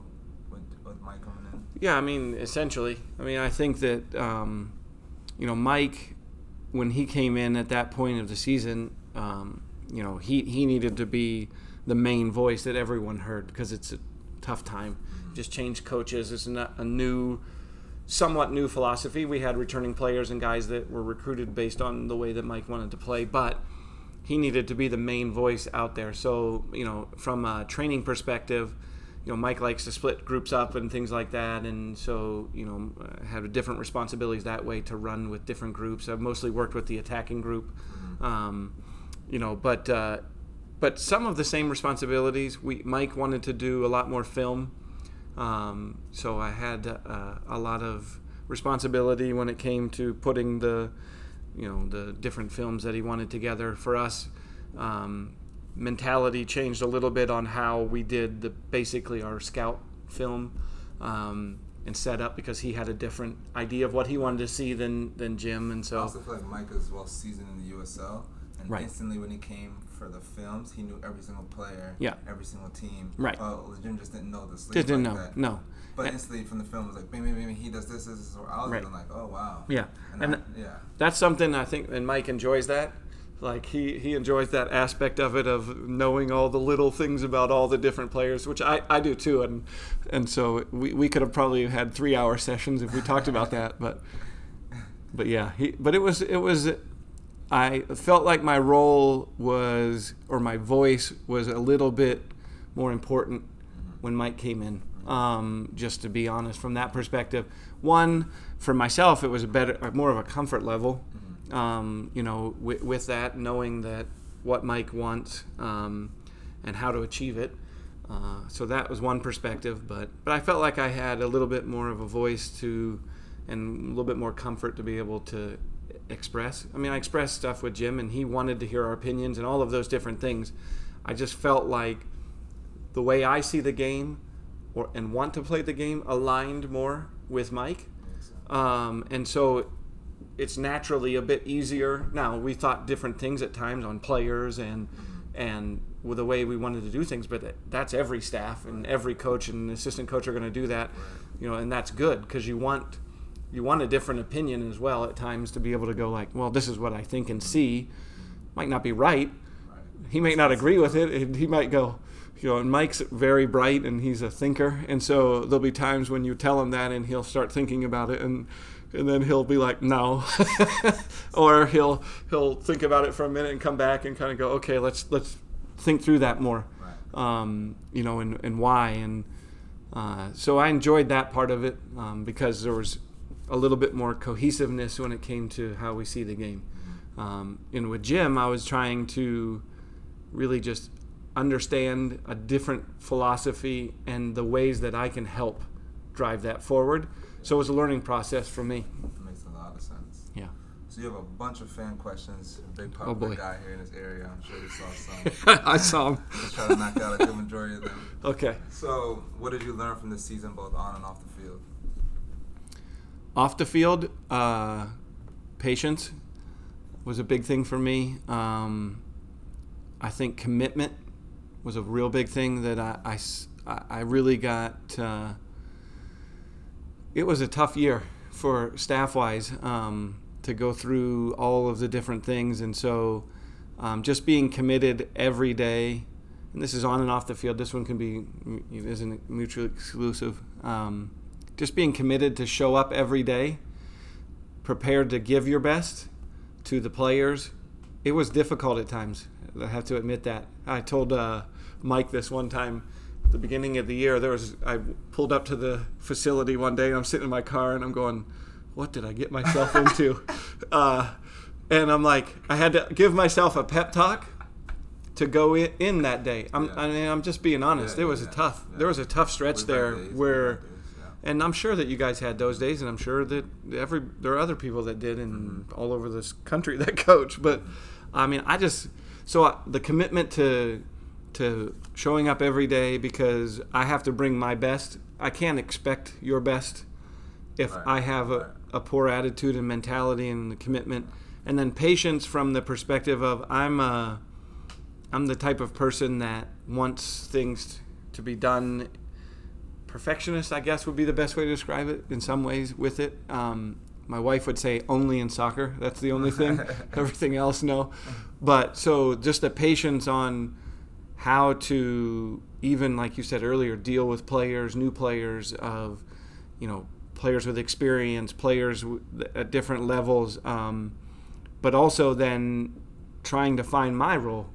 with with Mike coming in? Yeah, I mean, essentially. I mean, I think that um, you know Mike, when he came in at that point of the season, um, you know he he needed to be the main voice that everyone heard because it's a tough time. Just changed coaches. It's not a new, somewhat new philosophy. We had returning players and guys that were recruited based on the way that Mike wanted to play, but he needed to be the main voice out there. So, you know, from a training perspective, you know, Mike likes to split groups up and things like that, and so you know, uh, have different responsibilities that way to run with different groups. I've mostly worked with the attacking group, um, you know, but uh, but some of the same responsibilities. We Mike wanted to do a lot more film, um, so I had uh, a lot of responsibility when it came to putting the you know the different films that he wanted together for us. Um, mentality changed a little bit on how we did the basically our scout film um, and set up because he had a different idea of what he wanted to see than than Jim, and so. I so also feel like Mike is well seasoned in the USL, and Right. instantly when he came for the films, he knew every single player, Yeah. every single team. Right. Uh, Jim just didn't know this. sleep just didn't like know. that. No, But And- instantly from the film, it was like, bing, bing, bing, bing, he does this, this, this. I was Right. like, oh wow. yeah, And, and I, yeah. that's something I think, and Mike enjoys that. Like he, he enjoys that aspect of it of knowing all the little things about all the different players, which I, I do too, and and so we, we could have probably had three hour sessions if we talked about that, but but yeah, he but it was it was I felt like my role was or my voice was a little bit more important when Mike came in. Um, just to be honest, from that perspective, one for myself, it was a better, more of a comfort level. Um, you know, with, with that, knowing that what Mike wants um, and how to achieve it. Uh, so that was one perspective, but but I felt like I had a little bit more of a voice to, and a little bit more comfort to be able to express. I mean, I expressed stuff with Jim, and he wanted to hear our opinions and all of those different things. I just felt like the way I see the game, or and want to play the game, aligned more with Mike. Um, and so it's naturally a bit easier. Now we thought different things at times on players and mm-hmm. and with the way we wanted to do things, but that's every staff and every coach and assistant coach are going to do that, you know, and that's good because you want you want a different opinion as well at times to be able to go like, well, this is what I think and see, might not be right. He might not agree with it. He might go, you know, and Mike's very bright and he's a thinker, and so there'll be times when you tell him that and he'll start thinking about it and and then he'll be like no. Or he'll he'll think about it for a minute and come back and kind of go okay let's let's think through that more. Um, you know and, and why and uh, so I enjoyed that part of it um, because there was a little bit more cohesiveness when it came to how we see the game. Um, and with Jim I was trying to really just understand a different philosophy and the ways that I can help drive that forward so it was a learning process for me. That makes a lot of sense. Yeah. So you have a bunch of fan questions. A big Oh, popular boy. guy here in this area. I'm sure you saw some. I saw him. Just try to knock out a good majority of them. Okay. So, what did you learn from this season, both on and off the field? Off the field, uh, patience was a big thing for me. Um, I think commitment was a real big thing that I I really got. Uh, it was a tough year for staff wise um, to go through all of the different things. And so um, just being committed every day, and this is on and off the field, this one can be, isn't mutually exclusive. Um, just being committed to show up every day, prepared to give your best to the players. It was difficult at times. I have to admit that. I told uh, Mike this one time the beginning of the year. There was I pulled up to the facility one day and I'm sitting in my car and I'm going, "What did I get myself into?" uh, and I'm like, I had to give myself a pep talk to go in, in that day. I'm, Yeah. I mean, I'm just being honest. Yeah, there was yeah, a tough, there was a tough stretch there days, where and I'm sure that you guys had those days, and I'm sure that every there are other people that did, and Mm-hmm. all over this country that coach. But I mean, I just so I, the commitment to to showing up every day because I have to bring my best. I can't expect your best if Right, I have a, a poor attitude and mentality and the commitment, and then patience from the perspective of I'm a I'm the type of person that wants things to be done perfectionist, I guess would be the best way to describe it in some ways with it. Um, my wife would say only in soccer. That's the only thing. Everything else, no. But so just the patience on how to even, like you said earlier, deal with players, new players of, you know, players with experience, players w- at different levels, um, but also then trying to find my role.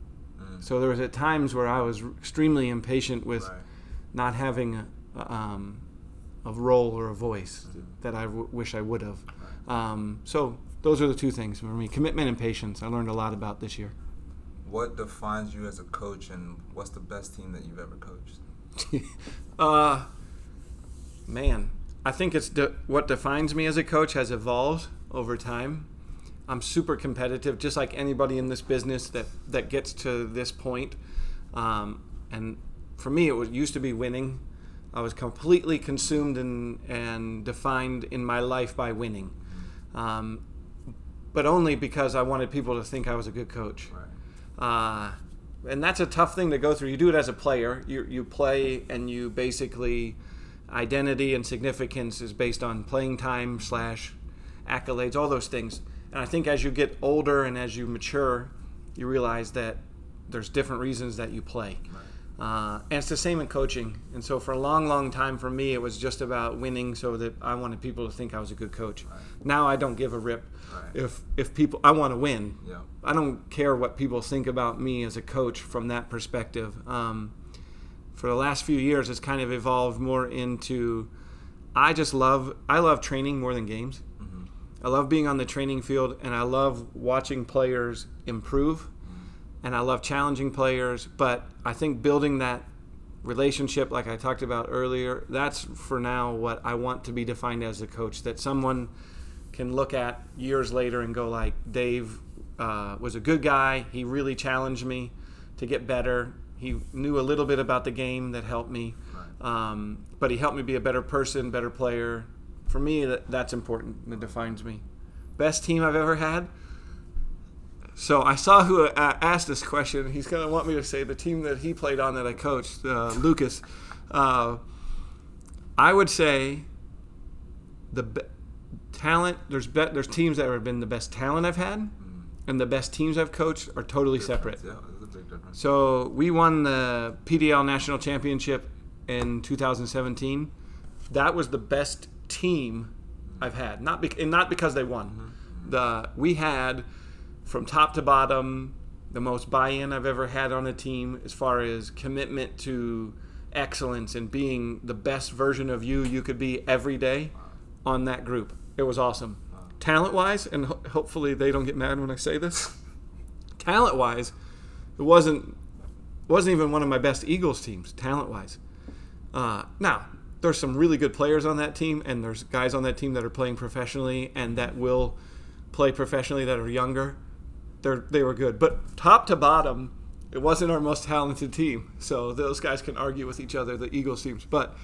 So there was at times where I was extremely impatient with Right. not having a, um, a role or a voice that I w- wish I would have. Um, so those are the two things for me: commitment and patience. I learned a lot about this year. What defines you as a coach, and what's the best team that you've ever coached? uh, man, I think it's de- what defines me as a coach has evolved over time. I'm super competitive, just like anybody in this business that that gets to this point. Um, and for me, it was, used to be winning. I was completely consumed and and defined in my life by winning, um, but only because I wanted people to think I was a good coach. Right. Uh, and that's a tough thing to go through. You do it as a player. You, you play and you basically identity and significance is based on playing time slash accolades, all those things. And I think as you get older and as you mature, you realize that there's different reasons that you play. Uh, and it's the same in coaching. And so for a long, long time for me, it was just about winning so that I wanted people to think I was a good coach. Now I don't give a rip. Right. If, if people, I want to win. Yeah. I don't care what people think about me as a coach from that perspective. Um, for the last few years, it's kind of evolved more into I just love I love training more than games. I love being on the training field, and I love watching players improve, and I love challenging players. But I think building that relationship, like I talked about earlier, that's for now what I want to be defined as a coach. That someone can look at years later and go like, Dave uh, was a good guy. He really challenged me to get better. He knew a little bit about the game that helped me, um, but he helped me be a better person, better player. For me, that, that's important. That defines me. best team I've ever had. So I saw who uh, asked this question. He's going to want me to say the team that he played on that I coached, uh, Lucas. Uh, I would say the be- talent. There's be- there's teams that have been the best talent I've had, and the best teams I've coached are totally separate. Yeah, there's a big difference. So we won the PDL National Championship in 2017. That was the best team I've had. Not bec- and not because they won. The we had from top to bottom the most buy-in I've ever had on a team as far as commitment to excellence and being the best version of you you could be every day on that group. It was awesome. Talent-wise, and ho- hopefully they don't get mad when I say this. Talent-wise, it wasn't wasn't even one of my best Eagles teams talent wise. Uh, now there's some really good players on that team, and there's guys on that team that are playing professionally and that will play professionally that are younger. They're they were good, but top to bottom, it wasn't our most talented team. So those guys can argue with each other, the Eagles teams. But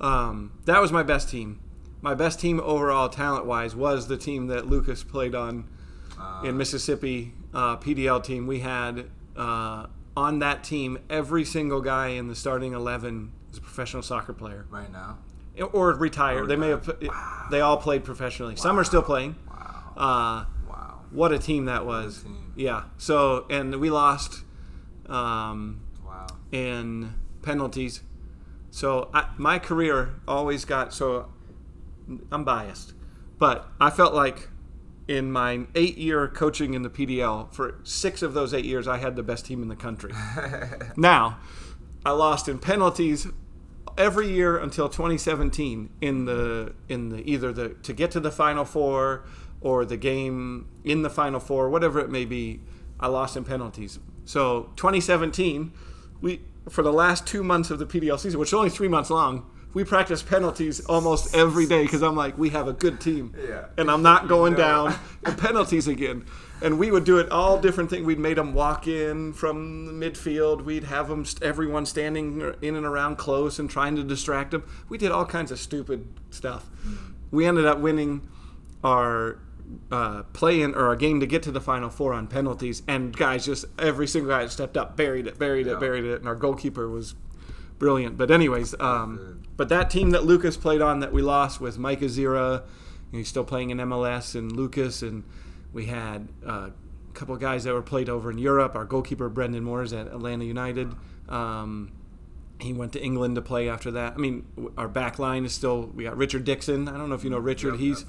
um, that was my best team. My best team overall, talent wise, was the team that Lucas played on in Mississippi uh, PDL team, we had uh, on that team every single guy in the starting eleven is a professional soccer player Right now. or retired. They may have. They all played professionally. Some are still playing. Wow. What a team that was! team. Yeah. So and we lost um, Wow. in penalties. So I, my career always got so. I'm biased, but I felt like in my eight year coaching in the PDL, for six of those eight years, I had the best team in the country. now, I lost in penalties every year until 2017 in the in the either the to get to the final four or the game in the final four, whatever it may be. I lost in penalties. So 2017, we for the last two months of the PDL season, which is only three months long. We practice penalties almost every day because I'm like, we have a good team, Yeah. and I'm not going know. down in penalties again. And we would do it all different things. We'd made them walk in from the midfield. We'd have them, everyone standing er, in and around close and trying to distract them. We did all kinds of stupid stuff. Mm-hmm. We ended up winning our uh, play in or a game to get to the final four on penalties. And guys, just every single guy stepped up, buried it, buried it, Yeah. buried it. And our goalkeeper was brilliant. But anyways, um, but that team that Lucas played on that we lost was Mike Azira. He's still playing in MLS and Lucas and we had uh, a couple of guys that were played over in Europe. Our goalkeeper Brendan Moore is at Atlanta United. Um, he went to England to play after that. I mean, our back line is still. We got Richard Dixon. I don't know if you know Richard. Yep, He's.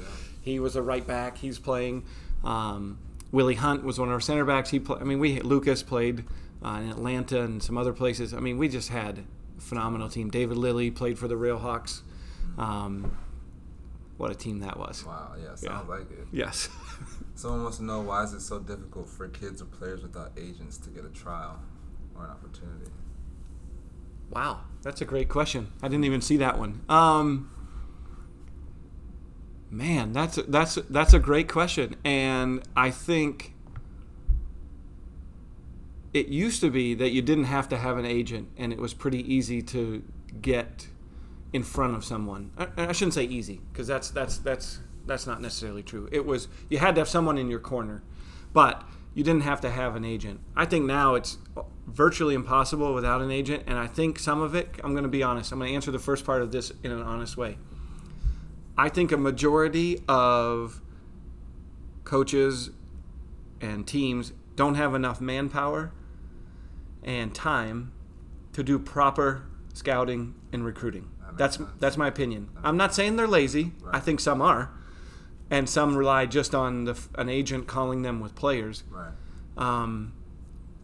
He was a right back. He's playing. Um, Willie Hunt was one of our center backs. He play, I mean, we Lucas played uh, in Atlanta and some other places. I mean, we just had a phenomenal team. David Lilly played for the Railhawks. Um, what a team that was. Wow. Yeah. Sounds Yeah. like it. Yes. Someone wants to know why is it so difficult for kids or players without agents to get a trial or an opportunity? Wow, that's a great question. I didn't even see that one. Um, man, that's that's that's a great question, and I think it used to be that you didn't have to have an agent, and it was pretty easy to get in front of someone. I, I shouldn't say easy because that's that's that's that's not necessarily true. It was you had to have someone in your corner, but you didn't have to have an agent. I think now it's virtually impossible without an agent, and I think some of it. I'm going to be honest. I'm going to answer the first part of this in an honest way. I think a majority of coaches and teams don't have enough manpower and time to do proper scouting and recruiting. That That's sense. that's my opinion. I'm not saying they're lazy. I think some are, and some rely just on the, an agent calling them with players. Right. Um,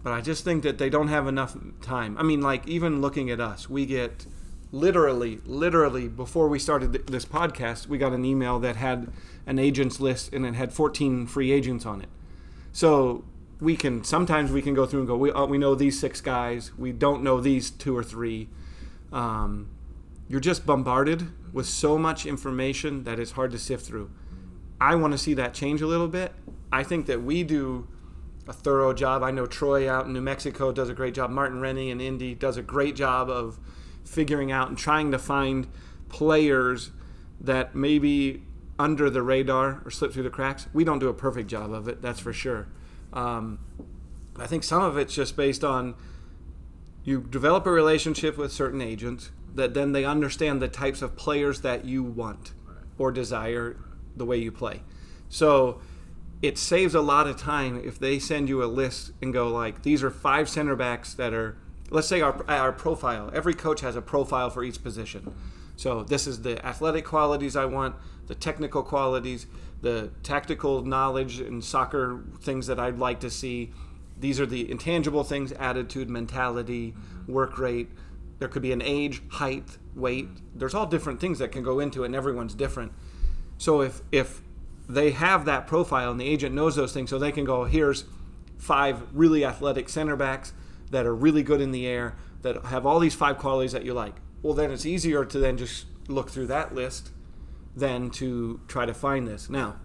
but I just think that they don't have enough time. I mean, like even looking at us, we get literally, literally before we started th- this podcast, we got an email that had an agents list and it had 14 free agents on it. So we can sometimes we can go through and go, we oh, we know these six guys, we don't know these two or three. Um, you're just bombarded with so much information that it's hard to sift through. I want to see that change a little bit. I think that we do a thorough job. I know Troy out in New Mexico does a great job. Martin Rennie in Indy does a great job of figuring out and trying to find players that maybe under the radar or slip through the cracks. We don't do a perfect job of it, that's for sure. Um, I think some of it's just based on you develop a relationship with certain agents that then they understand the types of players that you want or desire the way you play. So it saves a lot of time if they send you a list and go like these are five center backs that are let's say our, our profile. Every coach has a profile for each position. So this is the athletic qualities i want the technical qualities the tactical knowledge and soccer things that i'd like to see. These are the intangible things attitude mentality work rate. There could be an age height weight. There's all different things that can go into it and everyone's different. So if if they have that profile and the agent knows those things, so they can go, here's five really athletic center backs that are really good in the air that have all these five qualities that you like. Well, then it's easier to then just look through that list than to try to find this. Now,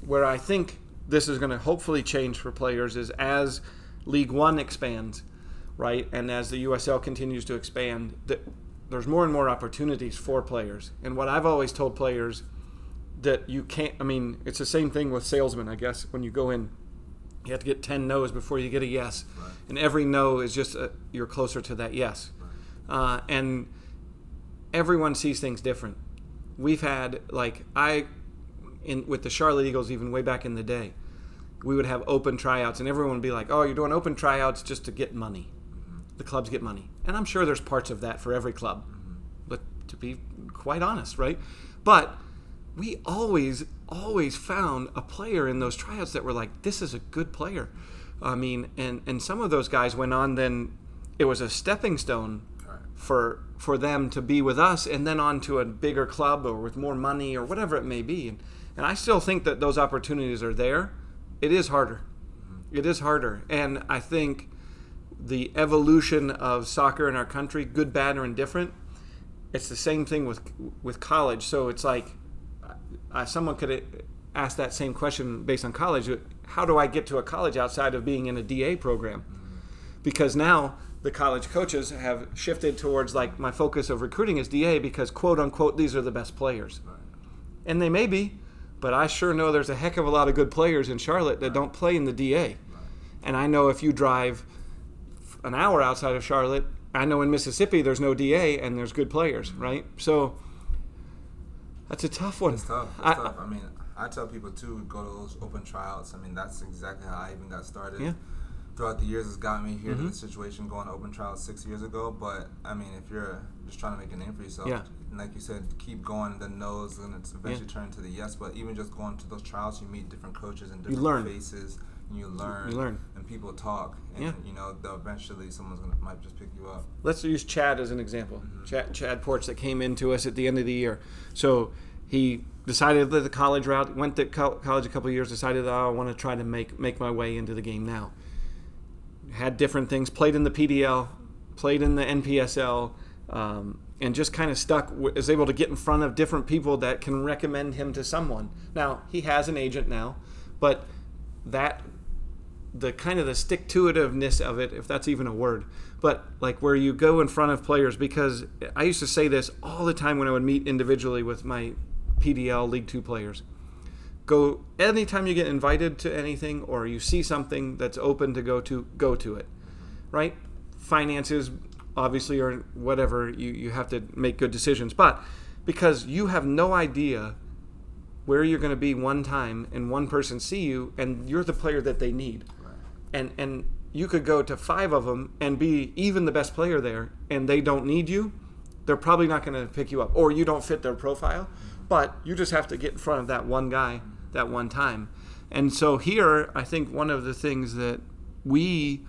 where I think this is going to hopefully change for players is as League One expands, right, and as the USL continues to expand, th- there's more and more opportunities for players. And what I've always told players that you can't. I mean, it's the same thing with salesmen, I guess. When you go in, you have to get ten no's before you get a yes, Right. and every no is just a, you're closer to that yes. Uh, and everyone sees things different. We've had like I, in with the Charlotte Eagles, even way back in the day, we would have open tryouts, and everyone would be like, "Oh, you're doing open tryouts just to get money." The clubs get money, and I'm sure there's parts of that for every club. But to be quite honest, right? But we always, always found a player in those tryouts that were like, "This is a good player." I mean, and and some of those guys went on. Then it was a stepping stone Right. for for them to be with us and then on to a bigger club or with more money or whatever it may be and, and i still think that those opportunities are there it is harder mm-hmm. it is harder and i think the evolution of soccer in our country good bad or indifferent it's the same thing with with college so it's like uh, someone could ask that same question based on college how do i get to a college outside of being in a da program because now the college coaches have shifted towards like my focus of recruiting is DA because quote unquote these are the best players. And they may be, but I sure know there's a heck of a lot of good players in Charlotte that don't play in the DA. And I know if you drive an hour outside of Charlotte, I know in Mississippi there's no DA and there's good players, right? So that's a tough one. It's tough. It's I- tough. I mean, I tell people too, go to those open tryouts. I mean, that's exactly how I even got started. Yeah. Throughout the years, it's got me here Mhm. to the situation going to open trials six years ago. But I mean, if you're just trying to make a name for yourself, Yeah. like you said, keep going. The no's and it's eventually turn to the yes. But even just going to those trials, you meet different coaches and different faces. And you learn. You learn. And people talk. And Yeah. you know, eventually someone's gonna might just pick you up. let's use Chad as an example. Mm-hmm. Chad, Chad Porch that came into us at the end of the year. So he decided that the college route, went to co- college a couple of years, decided, oh, I want to try to make make my way into the game now. Had different things, played in the PDL, played in the NPSL, um, and just kind of stuck. Is able to get in front of different people that can recommend him to someone. Now he has an agent now, but that the kind of the stick to itiveness of it, if that's even a word, but like where you go in front of players, because I used to say this all the time when I would meet individually with my PDL League Two players. Go anytime you get invited to anything or you see something that's open to go to, go to it, right? Finances obviously or whatever you, you have to make good decisions, but because you have no idea where you're going to be one time and one person see you and you're the player that they need and and you could go to five of them and be even the best player there and they don't need you they're probably not going to pick you up or you don't fit their profile. But you just have to get in front of that one guy that one time. And so here i think one of the things that we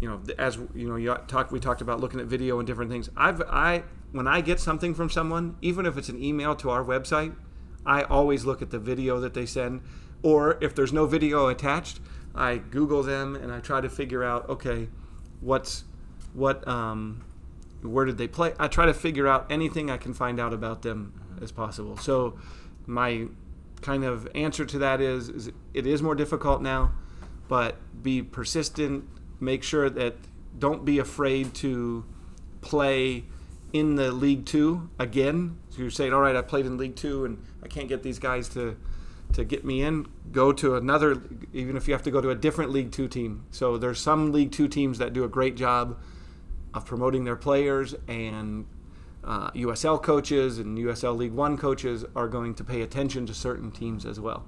you know as you know you talked we talked about looking at video and different things. I've i when i get something from someone even if it's an email to our website i always look at the video that they send or if there's no video attached i google them and i try to figure out okay what's what um where did they play? I try to figure out anything i can find out about them as possible. So my kind of answer to that is, is it is more difficult now but be persistent. Make sure that don't be afraid to play in the League Two again. So you're saying, all right, I played in League Two and I can't get these guys to to get me in. Go to another, even if you have to go to a different League Two team. So there's some League Two teams that do a great job of promoting their players and uh, USL coaches and USL League One coaches are going to pay attention to certain teams as well.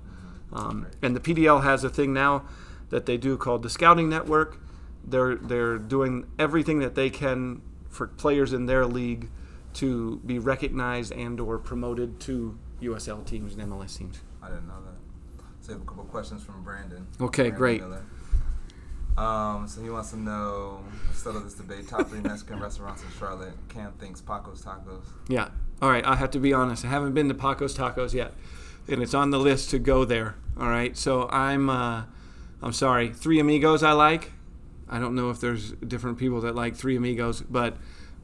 Um, and the PDL has a thing now that they do called the Scouting Network. They're they're doing everything that they can for players in their league to be recognized and or promoted to USL teams and MLS teams. I didn't know that. So we have a couple questions from Brandon. Okay, Brandon great. Miller. Um, so he wants to know, still of this debate, top three Mexican restaurants in Charlotte. Cam thinks Paco's Tacos. Yeah. All right. I have to be honest. I haven't been to Paco's Tacos yet, and it's on the list to go there. All right. So I'm, uh, I'm sorry. Three Amigos I like. I don't know if there's different people that like Three Amigos, but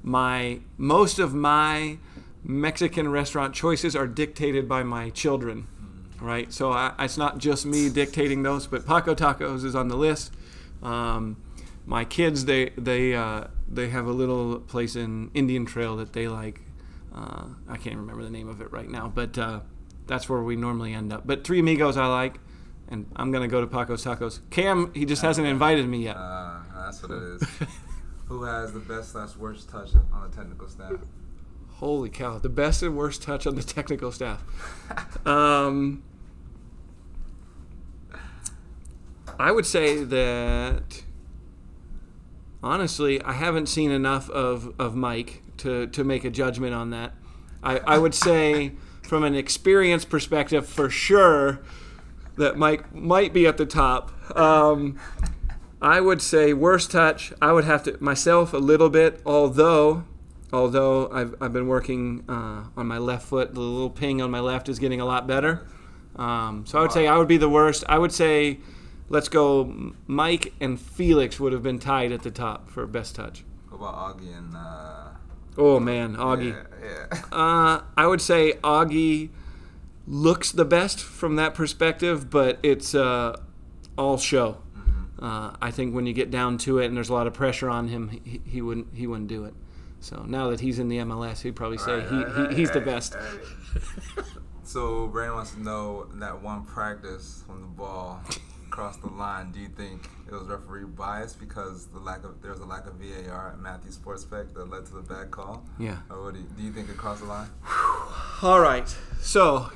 my most of my Mexican restaurant choices are dictated by my children. Right. So I, it's not just me dictating those, but Paco Tacos is on the list. Um, my kids, they they uh, they have a little place in Indian Trail that they like. Uh, I can't remember the name of it right now, but uh, that's where we normally end up. But Three Amigos I like, and I'm gonna go to Paco's Tacos. Cam, he just hasn't invited me yet. Uh, that's what it is. Who has the best slash worst touch on the technical staff? Holy cow! The best and worst touch on the technical staff. Um, I would say that honestly, I haven't seen enough of, of Mike to, to make a judgment on that. I, I would say, from an experience perspective, for sure, that Mike might be at the top. Um, I would say worst touch. I would have to myself a little bit, although although I've, I've been working uh, on my left foot. The little ping on my left is getting a lot better. Um, so I would say I would be the worst. I would say let's go. Mike and Felix would have been tied at the top for best touch. What about Augie and uh, Oh man, Augie. Yeah, yeah. Uh, I would say Augie looks the best from that perspective, but it's uh, all show. Uh, I think when you get down to it and there's a lot of pressure on him, he, he wouldn't he wouldn't do it. So now that he's in the MLS, he'd probably say Right, he, right, right, he, he's the best. right. So Brandon wants to know that one practice when the ball crossed the line. Do you think it was referee bias because the lack of there was a lack of VAR at Matthews Sportsplex that led to the bad call? Yeah. Or what do you, do you think it crossed the line? All right. So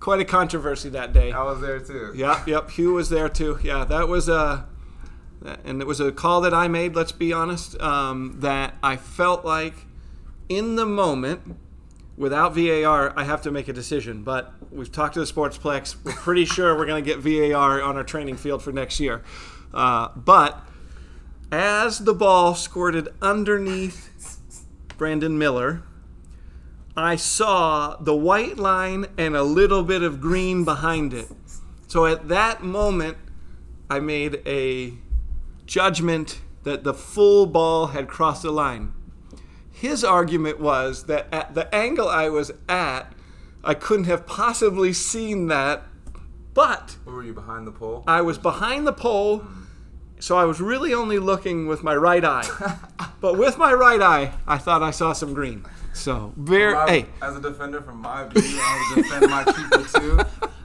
quite a controversy that day. I was there too. Yep, yep. Hugh was there too. Yeah, that was a, and it was a call that I made. Let's be honest. Um, that I felt like, in the moment, without VAR, I have to make a decision. But we've talked to the Sportsplex. We're pretty sure we're going to get VAR on our training field for next year. Uh, but as the ball squirted underneath Brandon Miller, I saw the white line and a little bit of green behind it. So at that moment, I made a judgment that the full ball had crossed the line. His argument was that at the angle I was at, I couldn't have possibly seen that, but were you behind the pole? I was behind the pole, so I was really only looking with my right eye. but with my right eye, I thought I saw some green. So very My- hey, As a defender from my view, I was defending my keeper too.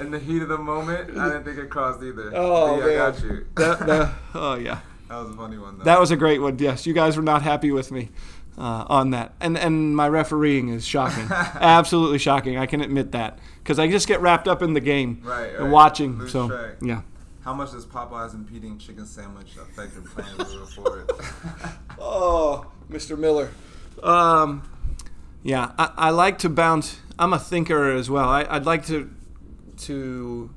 In the heat of the moment, I didn't think it crossed either. Oh, But yeah, man. I got you. that, that, oh yeah. That was a funny one though. That was a great one. Yes, you guys were not happy with me uh, on that, and and my refereeing is shocking, absolutely shocking. I can admit that because I just get wrapped up in the game Right, and right. watching. Lose so track. yeah. How much does Popeye's impeding chicken sandwich affect your plan moving forward? Oh, Mr. Miller. Um, yeah, I, I like to bounce. I'm a thinker as well. I, I'd like to to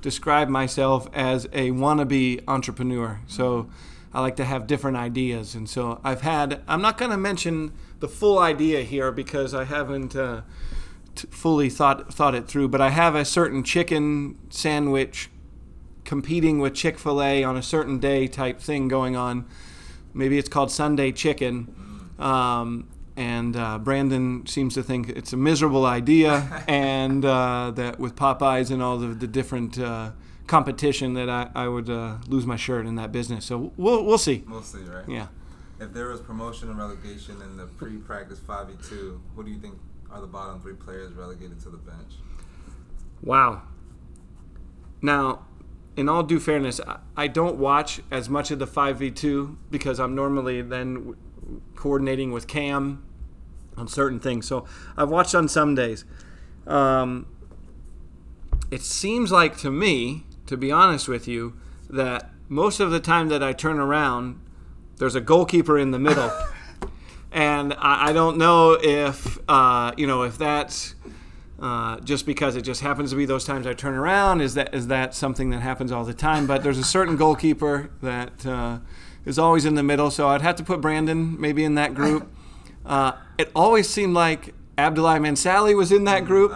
describe myself as a wannabe entrepreneur. So I like to have different ideas, and so I've had. I'm not going to mention the full idea here because I haven't. Uh, fully thought thought it through, but I have a certain chicken sandwich competing with Chick Fil A on a certain day type thing going on. Maybe it's called Sunday Chicken. Um, and uh, Brandon seems to think it's a miserable idea, and uh, that with Popeyes and all the, the different uh, competition, that I, I would uh, lose my shirt in that business. So we'll, we'll see. we'll see, right? Yeah. If there was promotion and relegation in the pre-practice five v two, who do you think are the bottom three players relegated to the bench? Wow. Now, in all due fairness, I- I don't watch as much of the 5v2 because I'm normally then coordinating with Cam on certain things. So I've watched on some days. Um, it seems like to me, to be honest with you, that most of the time that I turn around, there's a goalkeeper in the middle. and I, I don't know if, uh, you know, if that's uh, just because it just happens to be those times I turn around. Is that is that something that happens all the time? But there's a certain goalkeeper that uh, is always in the middle, so I'd have to put Brandon maybe in that group. Uh, it always seemed like Abdullah Mansali was in that group,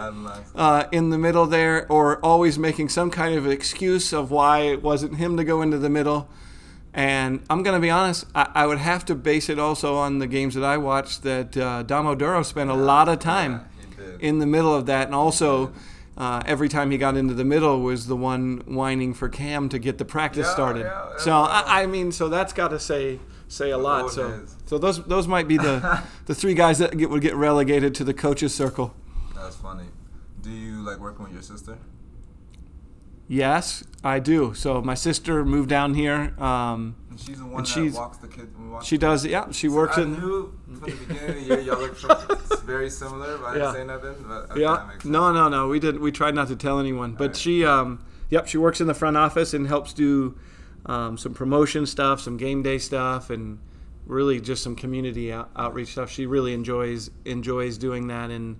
uh, in the middle there, or always making some kind of excuse of why it wasn't him to go into the middle. And I'm going to be honest, I, I would have to base it also on the games that I watched that uh, Damo Duro spent a lot of time did. in the middle of that, and also uh, every time he got into the middle was the one whining for Cam to get the practice Yeah, started. yeah, so. I, I mean, so that's got to say say a lot. So so those those might be the the three guys that get, would get relegated to the coaches circle. That's funny. Do you like working with your sister? Yes, I do. So my sister moved down here. Um, And she's the one And that she's- walks the kids. walks she the does. Yeah, she works I in. knew from the beginning of the year y'all look from, very similar, but I didn't Yeah. say nothing. But Yeah. that makes sense. No, no, no. We did. We tried not to tell anyone. But Alright. she, um, yep, she works in the front office and helps do um, some promotion stuff, some game day stuff, and really just some community out- outreach stuff. She really enjoys enjoys doing that and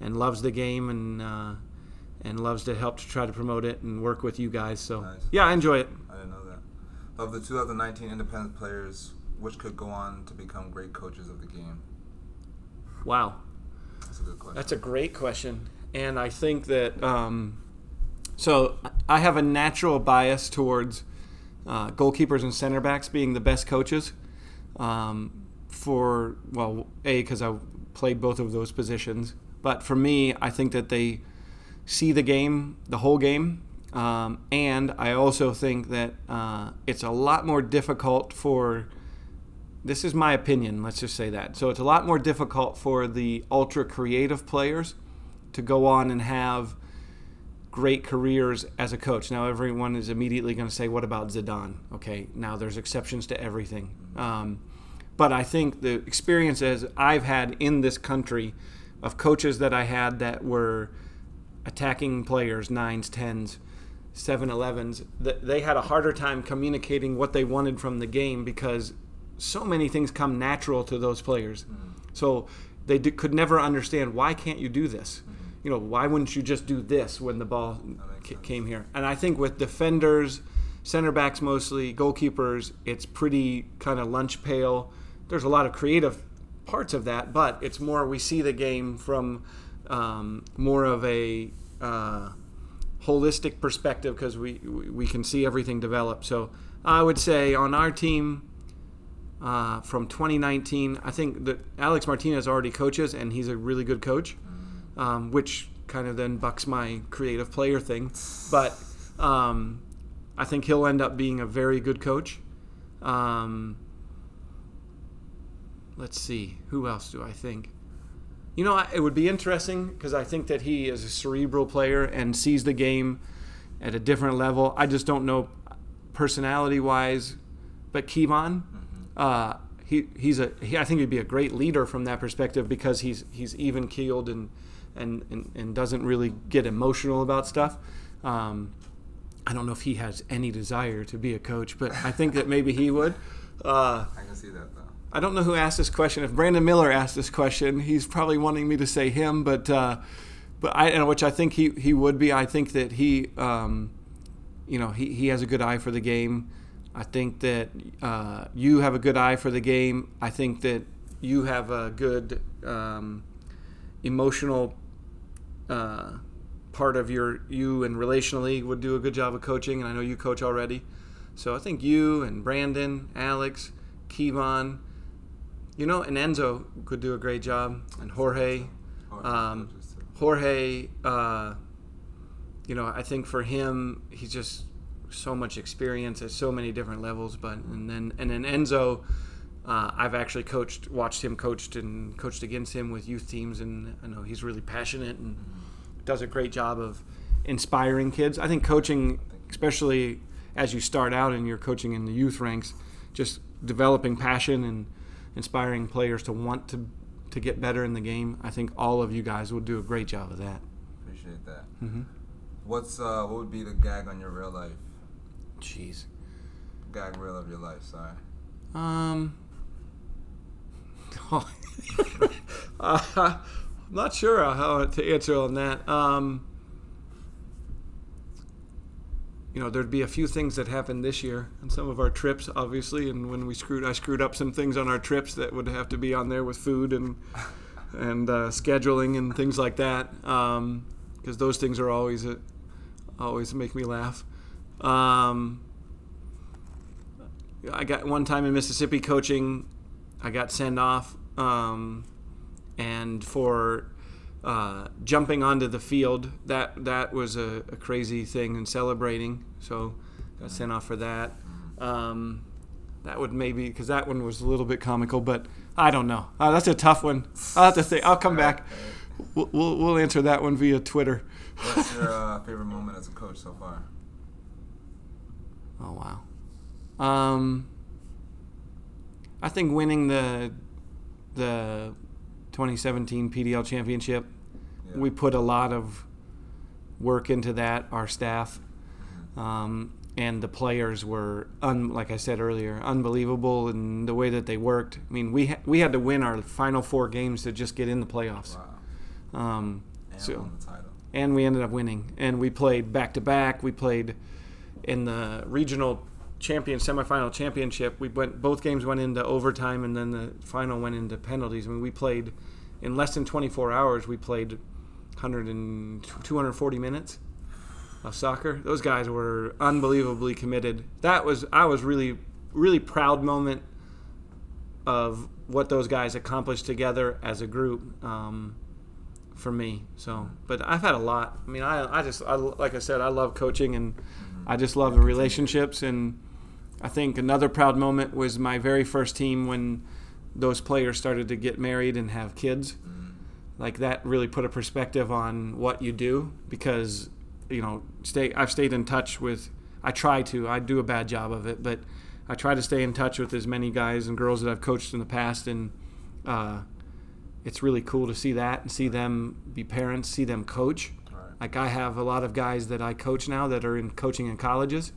and loves the game and uh, and loves to help to try to promote it and work with you guys. So Nice. yeah, I enjoy it. I didn't know that. Of the 2019 independent players, which could go on to become great coaches of the game? Wow. That's a good question. That's a great question, and I think that um, so I have a natural bias towards uh, goalkeepers and center backs being the best coaches. Um, for well, a because I played both of those positions, but for me, I think that they see the game, the whole game, um, and I also think that uh, it's a lot more difficult for this is my opinion, let's just say that. So it's a lot more difficult for the ultra creative players to go on and have great careers as a coach. Now, everyone is immediately going to say, what about Zidane? Okay, now there's exceptions to everything. Um, but I think the experiences I've had in this country of coaches that I had that were attacking players, nines, tens, 7 11s, they had a harder time communicating what they wanted from the game because so many things come natural to those players. So they d- could never understand why can't you do this? You know, why wouldn't you just do this when the ball sense. came here? And I think with defenders, center backs mostly, goalkeepers, it's pretty kind of lunch pail. There's a lot of creative parts of that, but it's more we see the game from um, more of a uh, holistic perspective because we, we we can see everything develop. So I would say on our team uh, from 2019, I think that Alex Martinez already coaches and he's a really good coach, um, which kind of then bucks my creative player thing. But um, I think he'll end up being a very good coach. Um, let's see, who else do I think? You know, it would be interesting because I think that he is a cerebral player and sees the game at a different level. I just don't know personality wise, but Kevon, uh, he he's a he, I think he'd be a great leader from that perspective because he's he's even keeled and, and and and doesn't really get emotional about stuff. Um, I don't know if he has any desire to be a coach, but I think that maybe he would. Uh, I can see that though. I don't know who asked this question. If Brandon Miller asked this question, he's probably wanting me to say him, but uh, but I and which I think he, he would be. I think that he um, you know he, he has a good eye for the game. I think that uh, you have a good eye for the game. I think that you have a good um, emotional uh, part of your you and relationally would do a good job of coaching, and I know you coach already. So I think you and Brandon, Alex, Kevon, you know, and Enzo could do a great job, and Jorge. Jorge Um. Jorge, uh, you know, I think for him, he's just so much experience at so many different levels. But and then and then Enzo, uh, I've actually coached, watched him coached, and coached against him with youth teams, and I know he's really passionate and does a great job of inspiring kids. I think coaching, especially as you start out and you're coaching in the youth ranks, just developing passion and inspiring players to want to to get better in the game. I think all of you guys would do a great job of that. Appreciate that. Mm-hmm. What's uh, what would be the gag on your real life? Jeez. Gag reel of your life. Sorry. Um. uh, I'm not sure how to answer on that. Um, you know, there'd be a few things that happened this year on some of our trips, obviously, and when we screwed, I screwed up some things on our trips that would have to be on there with food and and uh, scheduling and things like that, because those things are always uh, always make me laugh. Um, I got one time in Mississippi coaching. I got sent off, um, and for uh, jumping onto the field, that that was a, a, crazy thing and celebrating. So got sent off for that. Um, that would maybe because that one was a little bit comical, but I don't know. Uh, that's a tough one. I'll have to think. I'll come back. We'll, we'll, we'll answer that one via Twitter. What's your uh, favorite moment as a coach so far? Oh wow. Um, I think winning the the 2017 PDL championship, Yeah. we put a lot of work into that. Our staff um, and the players were, un, like I said earlier, unbelievable in the way that they worked. I mean, we ha- we had to win our final four games to just get in the playoffs. Wow. Um, And so won the title. and we ended up winning. And we played back to back. We played in the regional champion semifinal championship. We went both games went into overtime, and then the final went into penalties. I mean, we played in less than 24 hours. We played 100 and 240 minutes of soccer. Those guys were unbelievably committed. That was I was really really proud moment of what those guys accomplished together as a group. Um, for me. So, but I've had a lot. I mean, I, I just, I, like I said, I love coaching and I just love the relationships. And I think another proud moment was my very first team when those players started to get married and have kids. Like that really put a perspective on what you do because, you know, stay. I've stayed in touch with. I try to. I do a bad job of it, but I try to stay in touch with as many guys and girls that I've coached in the past and. Uh, it's really cool to see that and see them be parents, see them coach. Like I have a lot of guys that I coach now that are in coaching in colleges,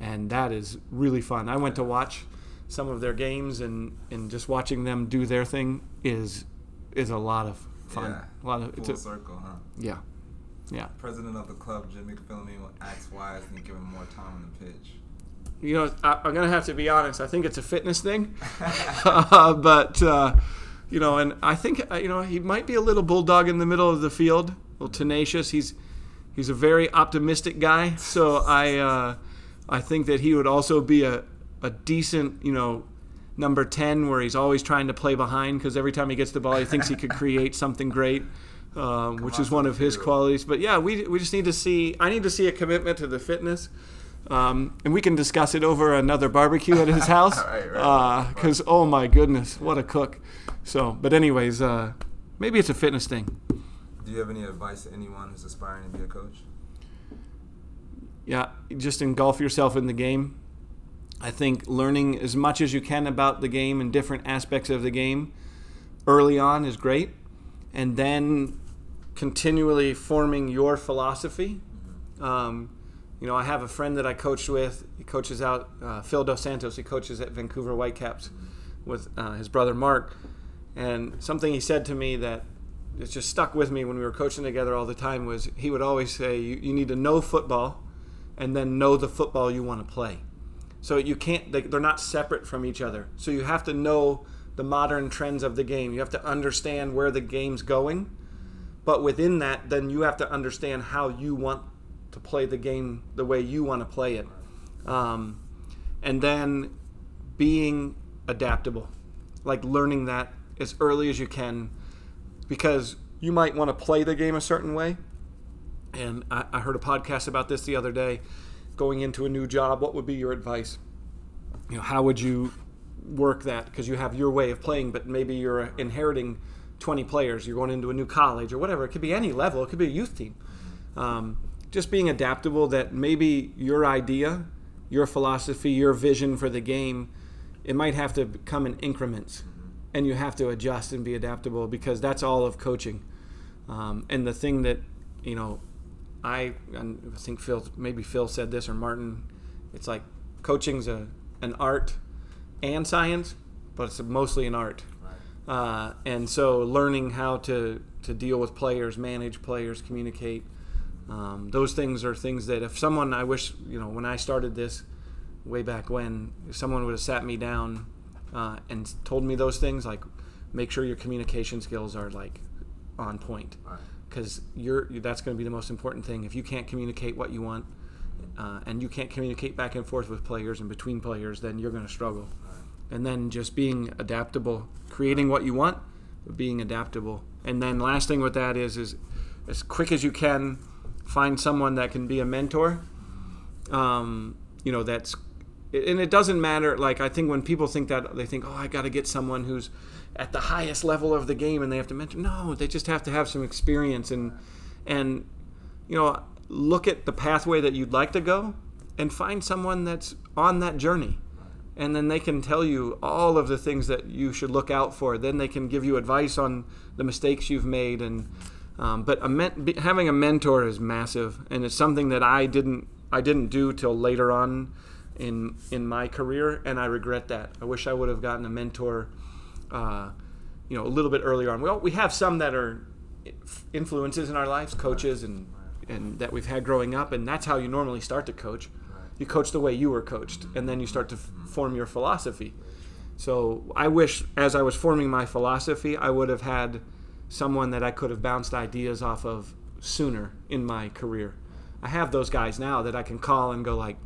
and that is really fun. I went to watch some of their games, and, and just watching them do their thing is is a lot of fun. Yeah. A lot of it's Full a, circle, huh? yeah, yeah. President of the club, Jimmy McPhillamy, asks why isn't he given more time on the pitch? You know, I, I'm gonna have to be honest. I think it's a fitness thing, uh, but uh, you know, and I think uh, you know he might be a little bulldog in the middle of the field, a little tenacious. He's he's a very optimistic guy, so I uh, I think that he would also be a a decent you know number ten where he's always trying to play behind because every time he gets the ball, he thinks he could create something great. Um, which is one of his qualities, but yeah, we, we just need to see. I need to see a commitment to the fitness, um, and we can discuss it over another barbecue at his house. Right, right. Because oh my goodness, what a cook! So, but anyways, uh, maybe it's a fitness thing. Do you have any advice to anyone who's aspiring to be a coach? Yeah, just engulf yourself in the game. I think learning as much as you can about the game and different aspects of the game early on is great, and then continually forming your philosophy. Um, you know, I have a friend that I coached with. He coaches out uh, Phil Dos Santos. He coaches at Vancouver Whitecaps with uh, his brother Marc. And something he said to me that it just stuck with me when we were coaching together all the time was he would always say, "You, you need to know football, and then know the football you want to play." So you can't; they, they're not separate from each other. So you have to know the modern trends of the game. You have to understand where the game's going, but within that, then you have to understand how you want to play the game the way you want to play it, um, and then being adaptable, like learning that as early as you can, because you might want to play the game a certain way. And I, I heard a podcast about this the other day. Going into a new job, what would be your advice? You know, how would you work that because you have your way of playing, but maybe you're inheriting 20 players. You're going into a new college or whatever. It could be any level. It could be a youth team. Um, just being adaptable. That maybe your idea, your philosophy, your vision for the game, it might have to come in increments, and you have to adjust and be adaptable because that's all of coaching. Um, and the thing that you know, I, I think Phil maybe Phil said this or Martin. It's like coaching's a an art and science, but it's mostly an art. Uh, and so learning how to, to deal with players, manage players, communicate, um, those things are things that if someone, I wish, you know, when I started this way back when, if someone would have sat me down uh, and told me those things, like make sure your communication skills are like on point. Because you're that's going to be the most important thing. If you can't communicate what you want, uh, and you can't communicate back and forth with players and between players, then you're going to struggle. And then just being adaptable, creating what you want, being adaptable. And then last thing with that is is as quick as you can, find someone that can be a mentor. Um, you know that's, and it doesn't matter. Like I think when people think that they think, oh, I got to get someone who's at the highest level of the game and they have to mentor. No, they just have to have some experience and and you know look at the pathway that you'd like to go and find someone that's on that journey and then they can tell you all of the things that you should look out for then they can give you advice on the mistakes you've made and um, but a men- having a mentor is massive and it's something that i didn't i didn't do till later on in in my career and i regret that i wish i would have gotten a mentor uh, you know a little bit earlier on well we have some that are influences in our lives coaches and and that we've had growing up, and that's how you normally start to coach. You coach the way you were coached, and then you start to f- form your philosophy. So I wish, as I was forming my philosophy, I would have had someone that I could have bounced ideas off of sooner in my career. I have those guys now that I can call and go like,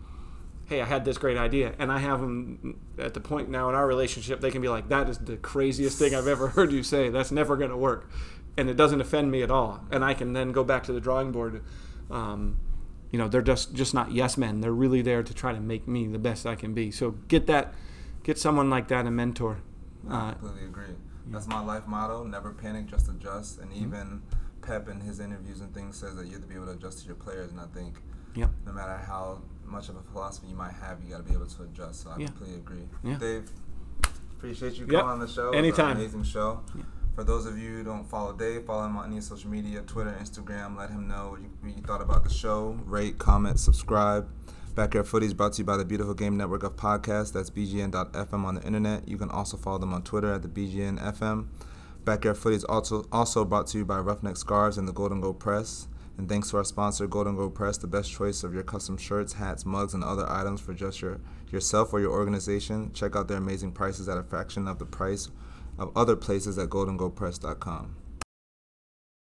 "Hey, I had this great idea," and I have them at the point now in our relationship they can be like, "That is the craziest thing I've ever heard you say. That's never going to work." and it doesn't offend me at all. And I can then go back to the drawing board. Um, you know, they're just just not yes men. They're really there to try to make me the best I can be. So get that, get someone like that a mentor. I Uh, completely agree. That's my life motto: never panic, just adjust. And Mm-hmm. even Pep in his interviews and things says that you have to be able to adjust to your players. And I think Yep. no matter how much of a philosophy you might have, you got to be able to adjust. So I Yeah. completely agree. Yeah. Dave, appreciate you Yep. coming on the show. Anytime. amazing show. For those of you who don't follow Dave, follow him on any social media, Twitter, Instagram. Let him know what you, what you thought about the show. Rate, comment, subscribe. Backyard Footy is brought to you by the Beautiful Game Network of Podcasts. That's bgn.fm on the internet. You can also follow them on Twitter at the BGN FM. Backyard Footy is also also brought to you by Roughneck Scarves and the Golden Gold Press. And thanks to our sponsor, Golden Gold Press, the best choice of your custom shirts, hats, mugs, and other items for just your yourself or your organization. Check out their amazing prices at a fraction of the price of other places at goldengoldpress.com.